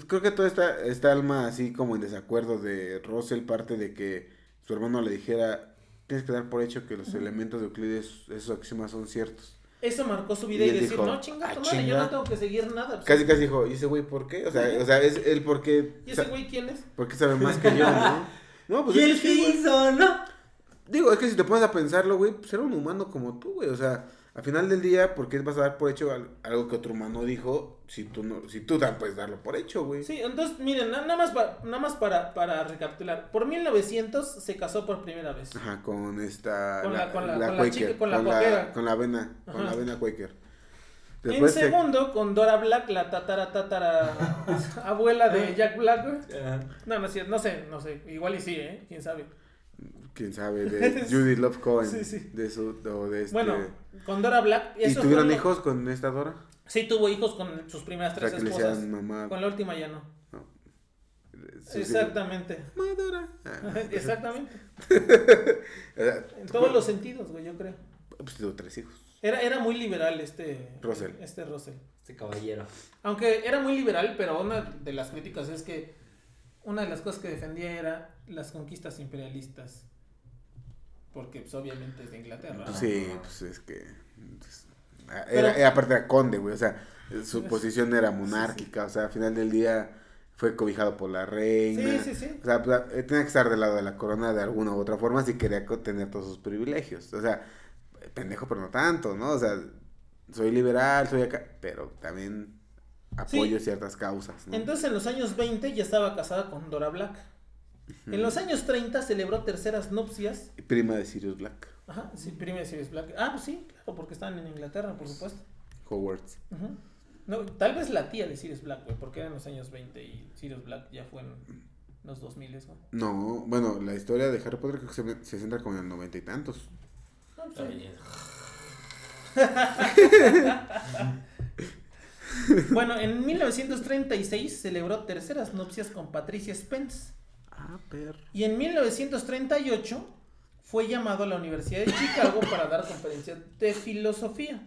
creo que toda esta, esta alma así como en desacuerdo de Russell parte de que su hermano le dijera, tienes que dar por hecho que los elementos de Euclides, esos axiomas son ciertos. Eso marcó su vida Y y, él decir, dijo, no, chinga, "Ah, tu madre, yo chinga". no tengo que seguir nada. pues". Casi casi dijo, ¿y ese güey por qué? O sea, o sea es él porque... ¿Y ese güey quién es? Porque sabe más que yo, ¿no? No, pues ¿Y el güey. hizo, no? Digo, es que si te pones a pensarlo, güey, pues era un humano como tú, güey. O sea, al final del día, ¿por qué vas a dar por hecho al- algo que otro humano dijo si tú no, si tú también puedes darlo por hecho, güey? Sí, entonces, miren, na- nada más, pa- nada más para, para recapitular. Por 1900 se casó por primera vez. Ajá, con esta. Con la- con la- con la Quaker, chica- con la con la avena, con la avena Quaker. en se- segundo, con Dora Black, la tatara tatara abuela de Jack Black. güey. No, no, es cierto, no sé, no sé. Igual y sí, ¿eh? ¿Quién sabe? Quién sabe, de Judy Love Cohen. Sí, sí. De su, o de este. Bueno, con Dora Black. ¿Y tuvieron lo- hijos con esta Dora? Sí, tuvo hijos con sus primeras O sea, tres que le esposas. mamá. Con la última ya no. no. Sí, sí. Exactamente. Mamá Dora. Ah, Exactamente. eh, En todos los sentidos, güey, yo creo. Pues tuvo tres hijos. Era, era muy liberal este Russell. Este Russell. Este caballero. Aunque era muy liberal, pero una de las críticas es que una de las cosas que defendía era las conquistas imperialistas. Porque pues, obviamente es de Inglaterra. ¿no? sí, pues es que. pues, era, Pero- era aparte era conde, güey. O sea, su Pues, posición era monárquica. O sea, al final del día fue cobijado por la reina. Sí, sí, sí. O sea, pues, eh, tenía que estar del lado de la corona de alguna u otra forma si quería tener todos sus privilegios. O sea, pendejo, pero no tanto, ¿no? O sea, soy liberal, soy acá, pero también apoyo Sí. ciertas causas, ¿no? Entonces en los años 20 ya estaba casada con Dora Black. En los años 30 celebró terceras nupcias. Y Prima de Sirius Black, Ajá, sí, prima de Sirius Black. Ah, pues sí, claro, porque estaban en Inglaterra, por supuesto. Hogwarts. No, tal vez la tía de Sirius Black, güey, porque era en los años 20 y Sirius Black ya fue en los 2000, güey. No, bueno, la historia de Harry Potter creo que se, se centra como en el noventa y tantos. Ah, pues, Está sí. bien. Bueno, en 1936 celebró terceras nupcias con Patricia Spence. Ah, perro. Y en 1938 fue llamado a la Universidad de Chicago para dar conferencias de filosofía.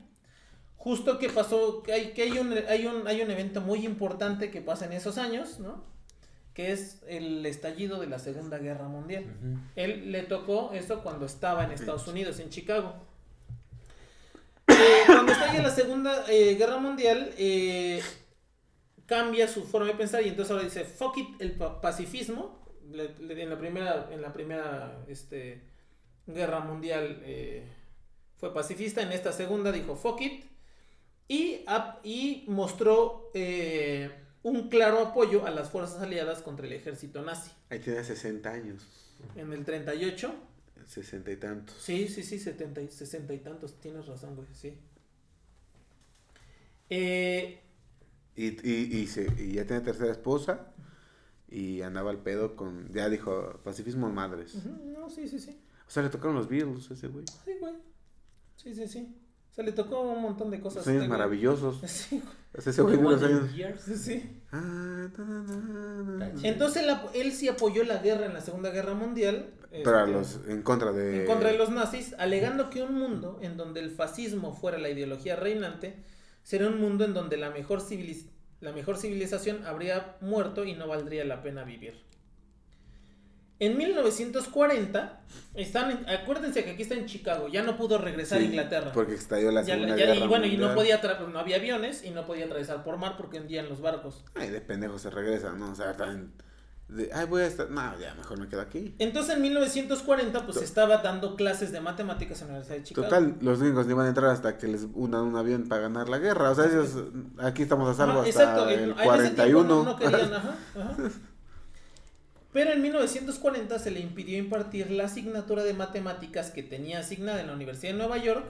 Justo que pasó, que hay, que hay, un, hay, un, hay un evento muy importante que pasa en esos años, ¿no? Que es el estallido de la Segunda Guerra Mundial. Él le tocó eso cuando estaba en Estados Unidos, en Chicago. Eh, cuando estalla la Segunda eh, Guerra Mundial, eh, cambia su forma de pensar y entonces ahora dice, fuck it, el pa- pacifismo. Le- le- en la primera, en la primera este, Guerra Mundial eh, fue pacifista, en esta segunda dijo, fuck it. Y, y mostró eh, un claro apoyo a las fuerzas aliadas contra el ejército nazi. Ahí tenía 60 años, En el 38 60 y tantos. Sí, sí, sí, 70 y 60 y tantos, tienes razón, güey, sí. Eh, Y, y, y, se, y ya tenía tercera esposa y andaba al pedo con, ya dijo, pacifismo en madres. no, sí, sí, sí. O sea, le tocaron los Beatles a ese güey. Sí, güey. Sí, sí, sí. O sea, le tocó un montón de cosas. Los años güey. maravillosos. Sí, güey. O sea, ese güey de los años. Sí, sí. Ah, ta, na, na, na. Está Entonces él, sí apoyó la guerra en la Segunda Guerra Mundial. Para este, los, en contra de. En contra de los nazis, alegando que un mundo en donde el fascismo fuera la ideología reinante sería un mundo en donde la mejor, civiliz- la mejor civilización habría muerto y no valdría la pena vivir. En 1940, están en- acuérdense que aquí está en Chicago, ya no pudo regresar a Inglaterra. Porque estalló la Segunda ya- Guerra y bueno, y no podía no había aviones y no podía atravesar por mar porque hundían los barcos. Ay, de pendejo se regresa, ¿no? O sea, también... de, ay, voy a estar... No, ya, mejor me quedo aquí. Entonces en 1940 pues To- estaba dando clases de matemáticas en la Universidad de Chicago. Total, los gringos no iban a entrar hasta que les unan un avión para ganar la guerra. O sea, ellos... Aquí estamos a salvo Ajá, hasta exacto, el ese 41. tiempo No, no querían, ajá, ajá. Pero en 1940 se le impidió impartir la asignatura de matemáticas que tenía asignada en la Universidad de Nueva York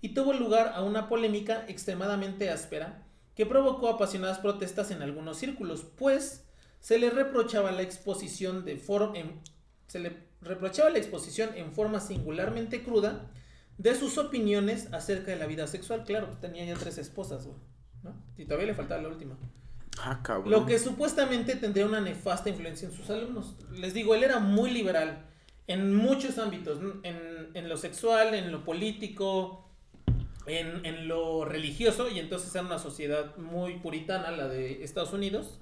y tuvo lugar a una polémica extremadamente áspera que provocó apasionadas protestas en algunos círculos, pues se le reprochaba la exposición de for- en- se le reprochaba la exposición en forma singularmente cruda de sus opiniones acerca de la vida sexual. Claro, pues tenía ya tres esposas, güey, ¿no? Y todavía le faltaba la última. Ah, cabrón. Lo que supuestamente tendría una nefasta influencia en sus alumnos. Les digo, él era muy liberal en muchos ámbitos, en, en lo sexual, en lo político, en, en lo religioso, y entonces era una sociedad muy puritana, la de Estados Unidos,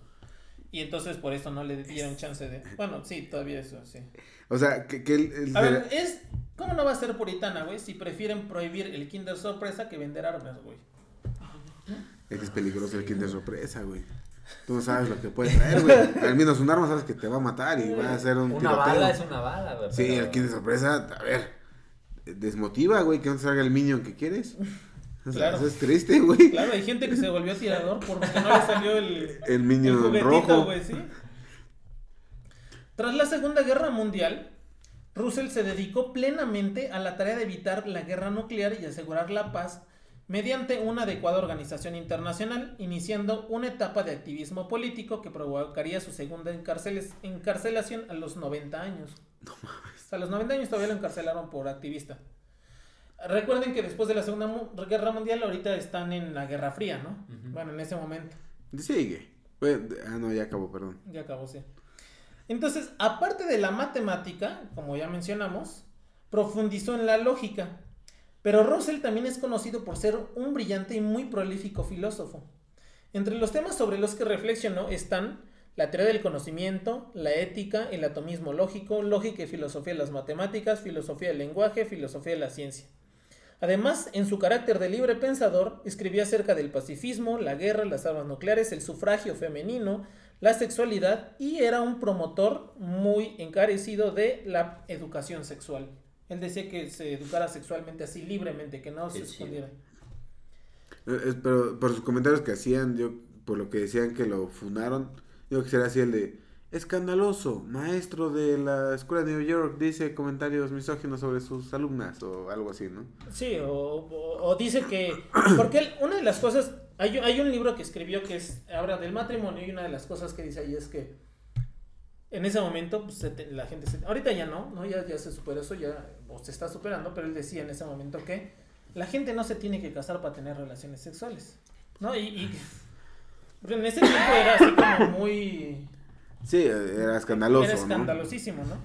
y entonces por eso no le dieron chance de... Bueno, sí, todavía eso, sí. O sea, que, que él... él A ver, es... ¿Cómo no va a ser puritana, güey? Si prefieren prohibir el Kinder Sorpresa que vender armas, güey. Es que es peligroso el Kinder sorpresa, güey. Tú no sabes lo que puede traer, güey. Al menos un arma sabes que te va a matar y va a hacer un Una tiroteo. bala es una bala, güey. Sí, pero- el Kinder sorpresa, a ver, desmotiva, güey, que no te salga el minion que quieres. O sea, Claro. eso es triste, güey. Claro, hay gente que se volvió tirador porque no le salió el... El juguetito, rojo. sí. Tras la Segunda Guerra Mundial, Russell se dedicó plenamente a la tarea de evitar la guerra nuclear y asegurar la paz mediante una adecuada organización internacional, iniciando una etapa de activismo político que provocaría su segunda encarcelación a los 90 años. No mames. O sea, a los 90 años todavía lo encarcelaron por activista. Recuerden que después de la Segunda Guerra Mundial ahorita están en la Guerra Fría, ¿no? Bueno, en ese momento. Sigue. Güey, ah, no, ya acabó, perdón. Ya acabó, sí. Entonces, aparte de la matemática, como ya mencionamos, profundizó en la lógica. Pero Russell también es conocido por ser un brillante y muy prolífico filósofo. Entre los temas sobre los que reflexionó están la teoría del conocimiento, la ética, el atomismo lógico, lógica y filosofía de las matemáticas, filosofía del lenguaje, filosofía de la ciencia. Además, en su carácter de libre pensador, escribía acerca del pacifismo, la guerra, las armas nucleares, el sufragio femenino, la sexualidad y era un promotor muy encarecido de la educación sexual. Él decía que se educara sexualmente así libremente, que no se escondiera. Eh, pero por sus comentarios que hacían, yo, por lo que decían que lo funaron, yo quisiera así el de escandaloso, maestro de la escuela de New York dice comentarios misóginos sobre sus alumnas o algo así, ¿no? Sí, o, o- o dice que... Porque él- una de las cosas... Hay, hay un libro que escribió que es habla del matrimonio y una de las cosas que dice ahí es que en ese momento pues, se te- la gente... Se, ahorita ya no, ¿no? Ya, ya se superó eso, ya o se está superando, pero él decía en ese momento que la gente no se tiene que casar para tener relaciones sexuales, ¿no? Y... y en ese tiempo era así como muy... Sí, era escandaloso, era escandalosísimo, ¿no?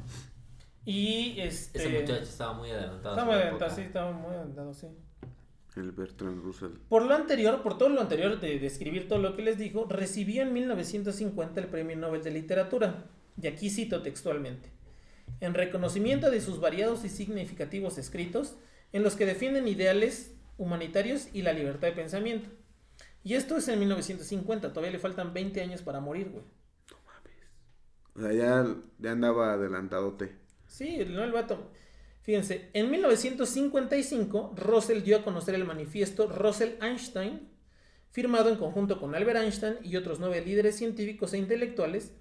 Y este... Ese muchacho estaba muy adelantado. Estaba muy adelantado, sí, estaba muy adelantado, sí. El Bertrand Russell. Por lo anterior, por todo lo anterior de describir todo lo que les dijo, recibió en 1950 el Premio Nobel de Literatura. Y aquí cito textualmente. En reconocimiento de sus variados y significativos escritos, en los que defienden ideales humanitarios y la libertad de pensamiento. Y esto es en 1950, todavía le faltan 20 años para morir, güey. O sea, ya, ya andaba adelantadote. Sí, no el vato. Fíjense, en 1955 Russell dio a conocer el manifiesto Russell-Einstein, firmado en conjunto con Albert Einstein y otros nueve líderes científicos e intelectuales,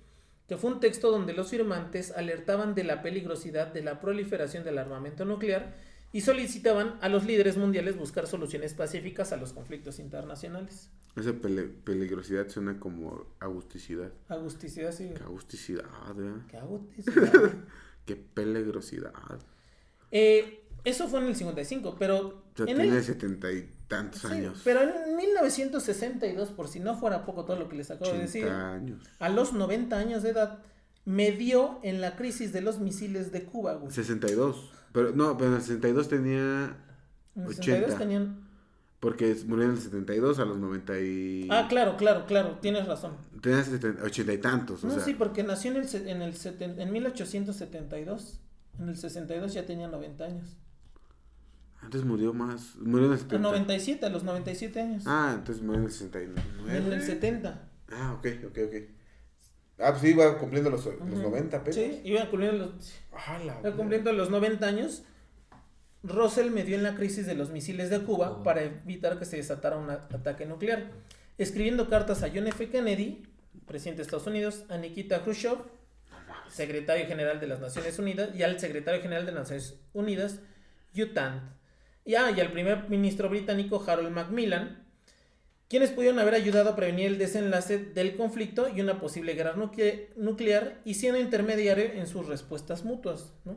que fue un texto donde los firmantes alertaban de la peligrosidad de la proliferación del armamento nuclear y solicitaban a los líderes mundiales buscar soluciones pacíficas a los conflictos internacionales. Esa pele- peligrosidad suena como agusticidad. Agusticidad, sí. Qué agusticidad, ¿verdad? Qué agusticidad. Qué peligrosidad. Eh, eso fue en el 55, pero O sea, en tiene el setenta y tantos Sí, años. pero en 1962, por si no fuera poco todo lo que les acabo de 80 decir, años. a los 90 años de edad, medió en la crisis de los misiles de Cuba, güey. 62. Pero no, pero en el 62 tenía En el 80. 62 tenían... Porque murió en el 72 a los 90 y... Ah, claro, claro, claro, tienes razón. Tenía 70 80 y tantos, o No, sea... sí, porque nació en el, en el seten- en 1872. En el 62 ya tenía 90 años. Antes murió más... Murió en el A 70. 97, a los 97 años. Ah, entonces murió en el 69. en el 70. Ah, ok, ok, ok. Ah, pues sí, iba cumpliendo los, los Ujú. 90 apenas. Sí, iba cumpliendo los, Ah, la iba cumpliendo los 90 años. Russell medió en la crisis de los misiles de Cuba Oh. para evitar que se desatara un ataque nuclear. Escribiendo cartas a John F. Kennedy, presidente de Estados Unidos, a Nikita Khrushchev, secretario general de las Naciones Unidas, y al secretario general de las Naciones Unidas, Utant. Y, ah, y al primer ministro británico, Harold Macmillan, quienes pudieron haber ayudado a prevenir el desenlace del conflicto y una posible guerra nucle- nuclear, y siendo intermediario en sus respuestas mutuas, ¿no?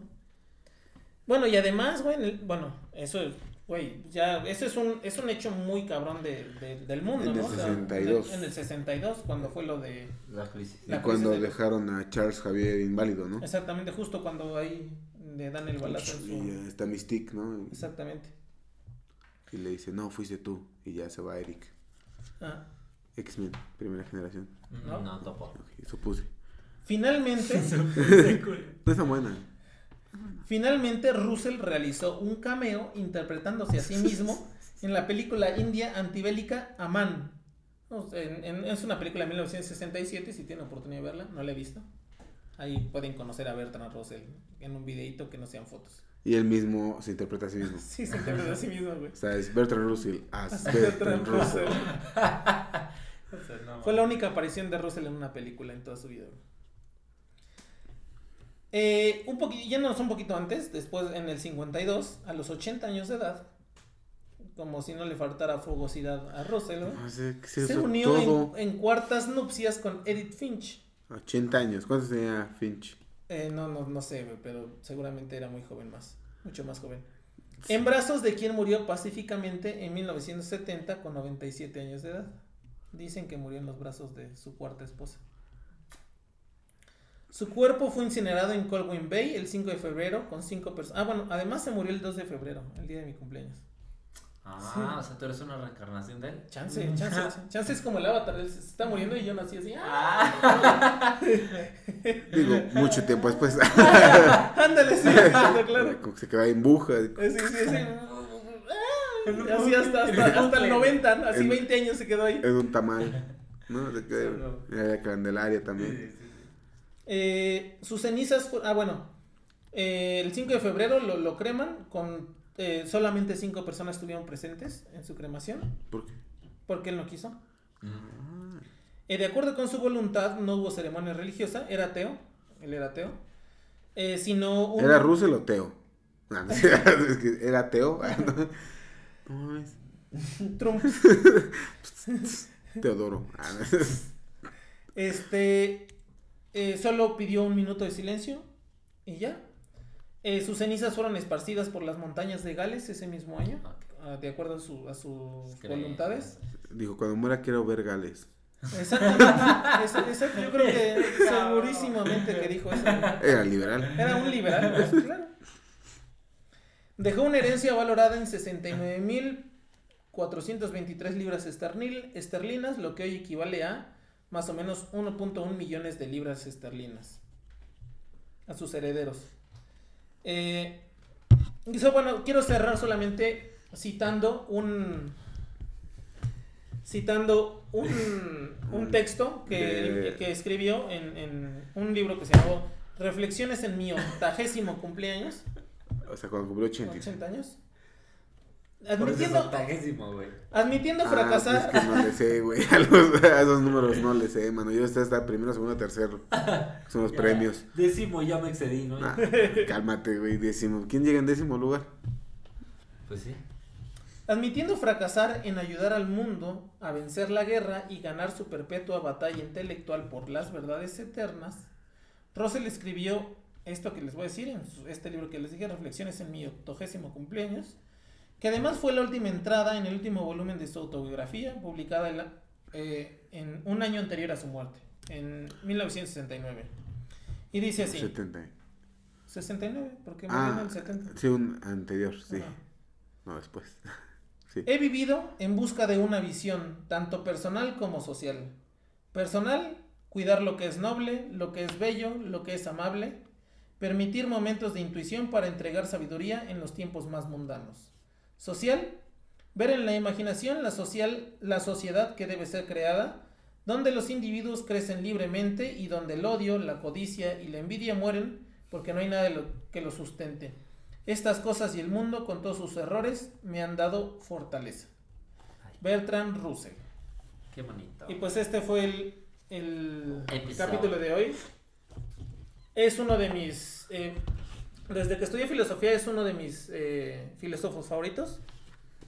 Bueno, y además, güey, el- bueno, eso, güey, ya, eso es un, es un hecho muy cabrón de, de- del mundo, En el ¿no? O sea, 62. en el 62, cuando fue lo de... La crisis. Y cuando crisis de- dejaron a Charles Javier inválido, ¿no? Exactamente, justo cuando ahí le dan el balazo en su... Y ya está Mystique, ¿no? Exactamente. Y le dice, no, fuiste tú. Y ya se va Eric. Ah. X-Men, primera generación. ¿No? No, topo. Supuse. Finalmente, No es tan buena. finalmente Russell realizó un cameo interpretándose a sí mismo en la película india antibélica Aman. En- en- es una película de 1967, si tienen oportunidad de verla, no la he visto. Ahí pueden conocer a Bertrand Russell en un videito que no sean fotos. Y él mismo se interpreta a sí mismo. Sí, se interpreta a sí mismo, güey. O sea, es Bertrand Russell as Bertrand Russell. Russell. O sea, no, Fue la única aparición de Russell en una película en toda su vida. güey. Eh, un poquito, yéndonos un poquito antes, después en el 52, a los 80 años de edad, como si no le faltara fogosidad a Russell, güey, No sé, ¿qué es se unió Todo. en, en cuartas nupcias con Edith Finch. 80 años. ¿Cuántos tenía Finch? Eh, no, no, no sé, pero seguramente era muy joven más, mucho más joven. En brazos de quien murió pacíficamente en 1970 con 97 años de edad. Dicen que murió en los brazos de su cuarta esposa. Su cuerpo fue incinerado en Colwyn Bay el 5 de febrero con cinco personas. Ah, bueno, además se murió el 2 de febrero, el día de mi cumpleaños. Ah, o sea, tú eres una reencarnación de él. Chance, chance, chance, chance es como el avatar, él se está muriendo y yo nací así. ¡ah! Digo, mucho tiempo después. Ándale, sí, claro, claro. Como que se queda en buja. Eh, Sí, sí, sí. Así hasta, hasta, hasta el 90, así En- 20 años se quedó ahí. En un tamal. ¿No? Sí, no. Era de Candelaria también. Eh, sus cenizas, ah bueno, eh, el 5 de febrero lo, lo creman con eh, solamente 5 personas estuvieron presentes en su cremación ¿Por qué? porque él no quiso. Ah, Eh, de acuerdo con su voluntad no hubo ceremonia religiosa, era ateo, él era ateo, eh, sino un... ¿Era Russell o Teo? Ah, no, era no. No, es Trump. Teodoro. Ah. Este, eh, solo pidió un minuto de silencio y ya. Eh, sus cenizas fueron esparcidas por las montañas de Gales ese mismo año, Ok. ah, de acuerdo a, su- a sus Creo. voluntades. Dijo, cuando muera quiero ver Gales. Exactamente. Exacto, yo creo que segurísimamente que dijo eso. Era liberal. Era un liberal, pues, claro. Dejó una herencia valorada en 69.423 libras esternil- esterlinas, lo que hoy equivale a más o menos 1.1 millones de libras esterlinas a sus herederos. Eh, y eso, bueno, quiero cerrar solamente citando un citando un, un texto que, que escribió en, en un libro que se llamó Reflexiones en mi octagésimo cumpleaños, O sea, cuando cumplió 80. 80 años. Es Admitiendo, güey. admitiendo Ah, fracasar. pues que no le sé, güey. A, los- a esos números no le sé, mano. Yo estoy hasta primero, segundo, tercero. Son los Ya, premios. Décimo, ya me excedí, ¿no? Cálmate, güey. Décimo. ¿Quién llega en décimo lugar? Pues sí. Admitiendo fracasar en ayudar al mundo a vencer la guerra y ganar su perpetua batalla intelectual por las verdades eternas, Russell escribió esto que les voy a decir en su- este libro que les dije, Reflexiones en mi octogésimo cumpleaños, que además fue la última entrada en el último volumen de su autobiografía, publicada en, la- eh, en un año anterior a su muerte, en 1969. Y dice así, 70. 69, porque murió en Ah, el 70. sí, un anterior, sí. Ajá. No, después. Sí. He vivido en busca de una visión, tanto personal como social. Personal, cuidar lo que es noble, lo que es bello, lo que es amable. Permitir momentos de intuición para entregar sabiduría en los tiempos más mundanos. Social, ver en la imaginación la, social, la sociedad que debe ser creada, donde los individuos crecen libremente y donde el odio, la codicia y la envidia mueren porque no hay nada de lo que lo sustente. Estas cosas y el mundo, con todos sus errores, me han dado fortaleza. Bertrand Russell. Qué bonito. Y pues este fue el, el capítulo de hoy. Es uno de mis... eh, desde que estudié filosofía es uno de mis eh, filósofos favoritos.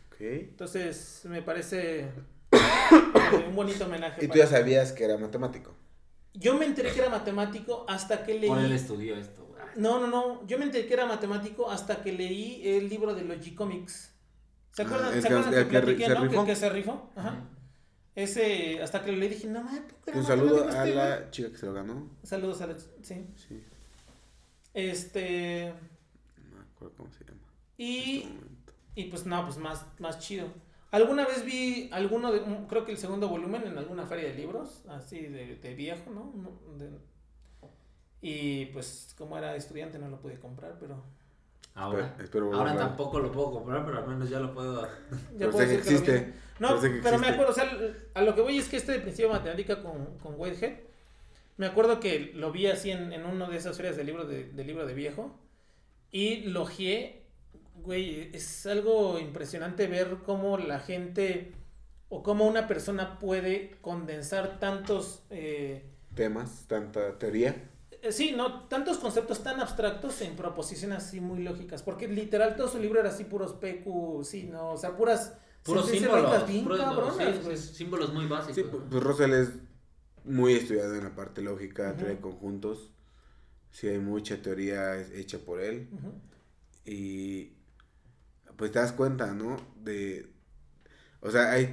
Ok. Entonces me parece eh, un bonito homenaje. Y tú ya sabías que era matemático. Yo me enteré que era matemático hasta que leí... Por él estudió esto. güey. No, no, no. Yo me enteré que era matemático hasta que leí el libro de Logicomics. ¿Se Ah, acuerdan? el ¿Se que- acuerdan que que platiqué, se no? Que- rifó. Que, se rifó. Ajá. Ese, hasta que lo leí dije, no mames, ¿por qué era Un saludo a este güey?" la chica que se lo ganó. Saludos a la... Sí. Sí, Este... no me acuerdo cómo se llama. Y... este. Y pues no, pues más, más chido. Alguna vez vi alguno de, creo que el segundo volumen en alguna feria de libros, así de, de viejo, ¿no? De- y pues como era estudiante no lo pude comprar, pero Ahora. Espero- espero ahora volver tampoco lo puedo comprar, pero al menos ya lo puedo. ya Pero puedo sé que decir que existe. vi. No, Pero sé que pero me existe. acuerdo, o sea, a lo que voy es que este de principio de matemática con, con Whitehead, me acuerdo que lo vi así en, en una de esas ferias de libro de, de libro de viejo y lo ojeé, güey, es algo impresionante ver cómo la gente o cómo una persona puede condensar tantos, eh, Temas, tanta teoría. eh, sí, no, tantos conceptos tan abstractos en proposiciones así muy lógicas, porque literal todo su libro era así puros PQ, sí, no, o sea, puras Puros símbolos. bien puros- cabronas, sí, sí, símbolos muy básicos. Sí, pues Russell es muy estudiado en la parte lógica, teoría de conjuntos. Sí, hay mucha teoría hecha por él. Y pues te das cuenta, ¿no? De. O sea, hay.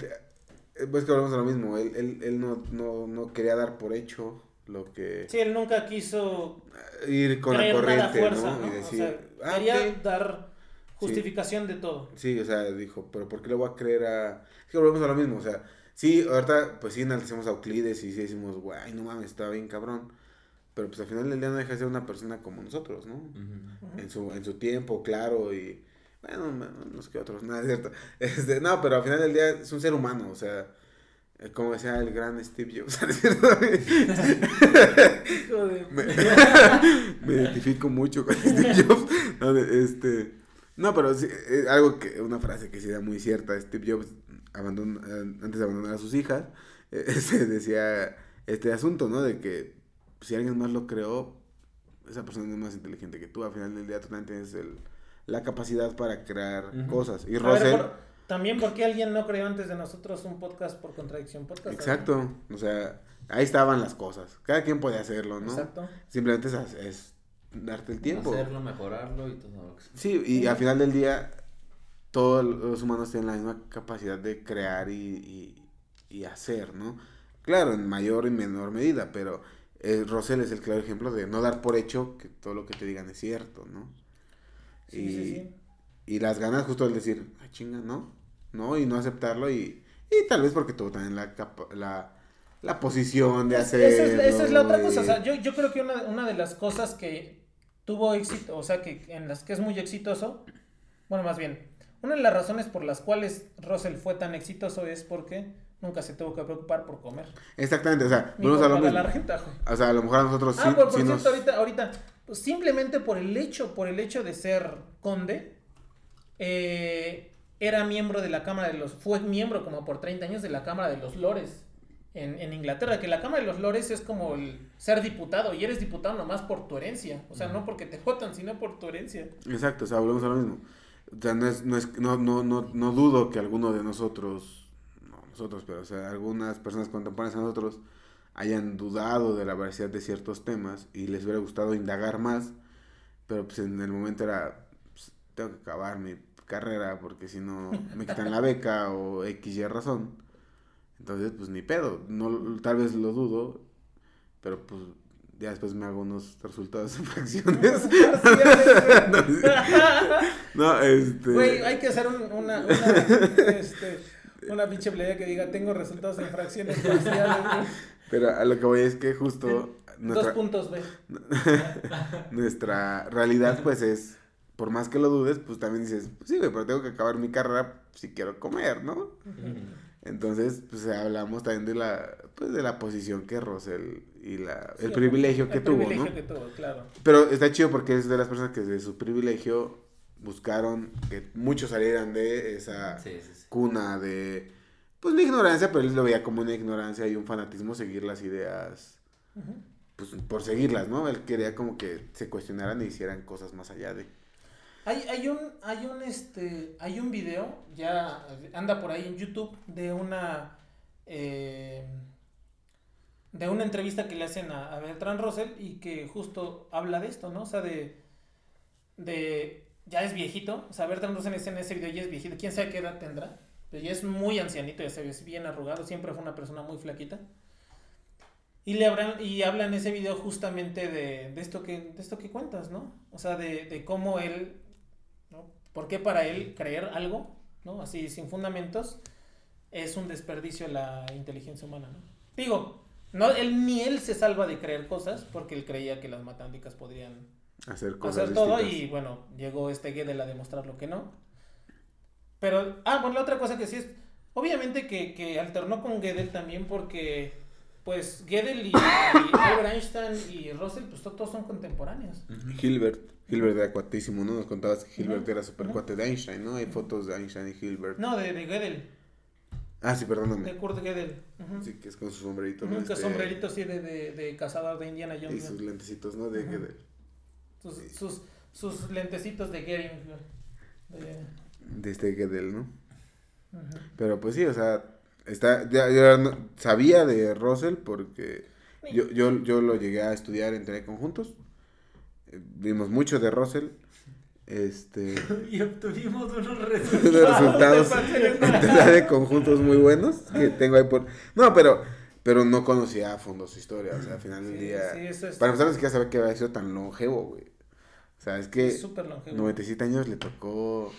eh, Pues que volvemos a lo mismo. Él, él, él no, no, no quería dar por hecho lo que. Sí, él nunca quiso Ir con la corriente, fuerza, ¿no? ¿no? Y decir. o sea, "Ah, quería ok". dar justificación de todo. Sí, o sea, dijo, pero ¿por qué le voy a creer a...? Es que volvemos a lo mismo, o sea, sí, ahorita, pues sí, enaltecemos a Euclides y sí decimos, güey, no mames, está bien cabrón. Pero pues al final del día no deja de ser una persona como nosotros, ¿no? En su, en su tiempo, claro, y... Bueno, unos que otros, nada, es cierto. Este, no, pero al final del día es un ser humano, o sea... eh, Como decía el gran Steve Jobs, ¿no es cierto? Hijo de- me, me identifico mucho con Steve Jobs. No, este, no, pero sí, eh, algo que, una frase que sí era muy cierta. Steve Jobs, abandon- eh, antes de abandonar a sus hijas, eh, se decía este asunto, ¿no? De que si alguien más lo creó, esa persona es más inteligente que tú. Al final del día tú también tienes el, la capacidad para crear cosas. Y Russell... por- también porque alguien no creó antes de nosotros un podcast por contradicción podcast. Exacto, o sea, ahí estaban las cosas. Cada quien puede hacerlo, ¿no? ¿no? Exacto. Simplemente es, es darte el tiempo. Hacerlo, mejorarlo y todo lo que sea. Sí, y al final del día, todos los humanos tienen la misma capacidad de crear y, y, y hacer, ¿no? Claro, en mayor y menor medida, pero eh, Rosell es el claro ejemplo de no dar por hecho que todo lo que te digan es cierto, ¿no? Sí, y, sí, sí. y las ganas justo el decir, ah, chinga, ¿no? ¿No? Y no aceptarlo y, y tal vez porque tuvo también la, capa- la, la posición de hacer. esa, es, esa es la otra cosa. O sea, yo, yo creo que una, una de las cosas que tuvo éxito, o sea, que en las que es muy exitoso, bueno, más bien, una de las razones por las cuales Russell fue tan exitoso es porque nunca se tuvo que preocupar por comer. Exactamente, o sea, volvemos a lo la renta. O sea, a lo mejor a nosotros Ah, sí, por, por sí cierto, nos... ahorita, ahorita, pues simplemente por el hecho, por el hecho de ser conde, eh, era miembro de la Cámara de los, fue miembro como por 30 años de la Cámara de los Lores en, en Inglaterra, que la Cámara de los Lores es como el ser diputado, y eres diputado nomás por tu herencia, o sea, no porque te votan, sino por tu herencia. Exacto, o sea, volvemos a lo mismo. O sea, no, es, no, es, no, no, no, no dudo que alguno de nosotros, no nosotros, pero o sea, algunas personas contemporáneas a nosotros hayan dudado de la veracidad de ciertos temas y les hubiera gustado indagar más, pero pues en el momento era, pues, tengo que acabar mi carrera porque si no me quitan la beca o X y razón. Entonces, pues ni pedo, no, tal vez lo dudo, pero pues ya después me hago unos resultados en fracciones. No, este. Güey, hay que hacer un- una, una, este, una pinche playa que diga, tengo resultados en fracciones parciales, güey. Pero a lo que voy es que justo Dos puntos, güey. nuestra realidad, pues es. Por más que lo dudes, pues también dices, pues sí, güey, pero tengo que acabar mi carrera si quiero comer, ¿no? Entonces, pues hablamos también de la, pues, de la posición que Rosel y la, el privilegio que el tuvo, privilegio ¿no? que tuvo, claro. Pero está chido porque es de las personas que de su privilegio buscaron que muchos salieran de esa Sí, sí, sí. cuna de, pues la ignorancia, pero él lo veía como una ignorancia y un fanatismo seguir las ideas, pues por seguirlas, ¿no? Él quería como que se cuestionaran y hicieran cosas más allá de... Hay, hay un, hay un, este, hay un video, ya anda por ahí en YouTube, de una, eh, de una entrevista que le hacen a, a Bertrand Russell y que justo habla de esto, ¿no? O sea, de, de, ya es viejito, o sea, Bertrand Russell en ese video ya es viejito, quién sabe qué edad tendrá, pero ya es muy ancianito, ya se ve bien arrugado, siempre fue una persona muy flaquita. Y le hablan, y habla en ese video justamente de, de esto que, de esto que cuentas, ¿no? O sea, de, de cómo él ¿no? ¿Por qué para él creer algo, ¿no? Así sin fundamentos, es un desperdicio la inteligencia humana, ¿no? Digo, no, él ni él se salva de creer cosas porque él creía que las matemáticas podrían Hacer cosas hacer todo y bueno, llegó este Gödel a demostrar lo que no. Pero, ah, bueno, la otra cosa que sí es, obviamente que, que alternó con Gödel también porque, pues, Gödel y, y Albert Einstein y Russell, pues to- todos son contemporáneos. Hilbert, Hilbert era cuatísimo, ¿no? Nos contabas que Hilbert era super cuate de Einstein, ¿no? Hay fotos de Einstein y Hilbert. No, de, de Gödel, Ah, sí, perdóname. de Kurt Gödel. Sí, que es con su sombrerito, ¿no? que Este, sombrerito así de, de, de cazador de Indiana Y Jones. sus ¿no? lentecitos, ¿no? De. Gödel. sus, sus, sus lentecitos de Gering. De- De este Gödel, ¿no? Pero pues sí, o sea, está, ya, ya no- sabía de Russell porque yo, yo, yo lo llegué a estudiar en Tele Conjuntos. Eh, Vimos mucho de Russell. Este, Y obtuvimos unos resultados. resultados de Conjuntos muy buenos que tengo ahí por... No, pero, pero no conocía a fondo su historia. O sea, al final del Sí, día... sí, eso es Para empezar, ni siquiera sabía que había sido tan longevo, güey. O sea, es que es súper longevo. 97 años le tocó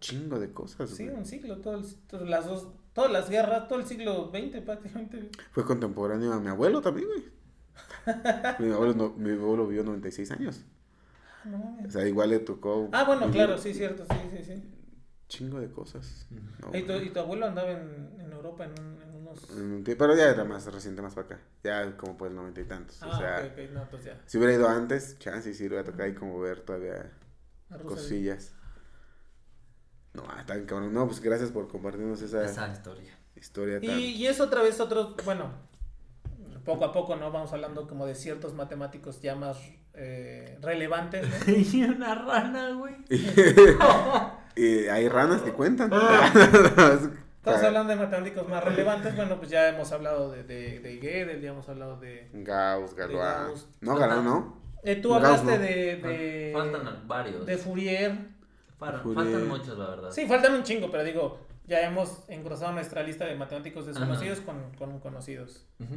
chingo de cosas, Sí, güey. un siglo, todo el- todas las dos, todas las guerras, todo el siglo XX prácticamente. Fue contemporáneo a mi abuelo también, güey. mi, abuelo no- mi abuelo vivió 96 años. Ah, no mames. O sea, igual le tocó. Ah, bueno, vivir claro, sí, cierto, sí, sí, sí. Chingo de cosas. No, ¿Y, tu, y tu abuelo andaba en, en Europa en, un- en unos... Pero ya era más reciente, más para acá. Ya como por el 90 y tantos. Ah, o sea, ok, ok, no, pues ya. si hubiera ido antes, chance, sí, le hubiera tocado ahí como ver todavía a Russell. No, ah, está bien cabrón. No, pues gracias por compartirnos esa, Esa historia. historia tan. Y, y es otra vez otro, bueno, poco a poco, ¿no? Vamos hablando como de ciertos matemáticos ya más eh, relevantes, ¿no? Y una rana, güey. Y hay ranas que cuentan. Estamos hablando de matemáticos más relevantes, bueno, pues ya hemos hablado de, de, de Gödel, ya hemos hablado de... Gauss, Galois. Gauss. No, Galois no. Eh, tú Gauss, hablaste ¿no? de, de... Faltan varios. De Fourier. Faltan muchos, la verdad. Sí, faltan un chingo, pero digo, ya hemos engrosado nuestra lista de matemáticos desconocidos con, con conocidos. Ujú,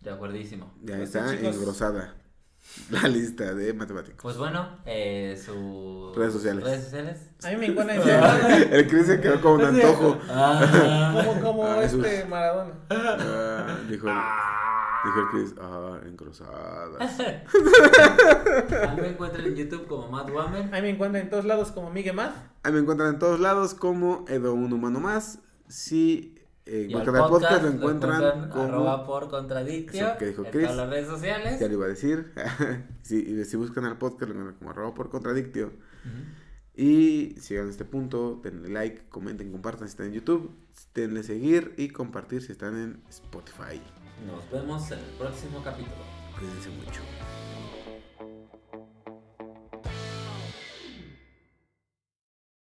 De acuerdísimo. Ya Pues, está chicos. engrosada la lista de matemáticos. Pues bueno, eh, sus Redes sociales. redes sociales. A mí me encuentran en El Chris se quedó como un antojo. como, como Ah, este Maradona. Ah, dijo, el, dijo el Chris, ah, engrosadas. A mí me encuentran en YouTube como Matt Wammer. Ahí me encuentran en todos lados como Miguel Math. Ahí me encuentran en todos lados como Edo Un Humano Más. Si eh, Y el podcast, lo lo encuentran como... arroba por contradictio. Eso que dijo en Chris. todas las redes sociales. Ya lo iba a decir. si, y si buscan al podcast, lo encuentran como arroba por contradictio. Y si llegan a este punto, denle like, comenten, compartan si están en YouTube, denle seguir y compartir si están en Spotify. Nos vemos en el próximo capítulo. Cuídense mucho.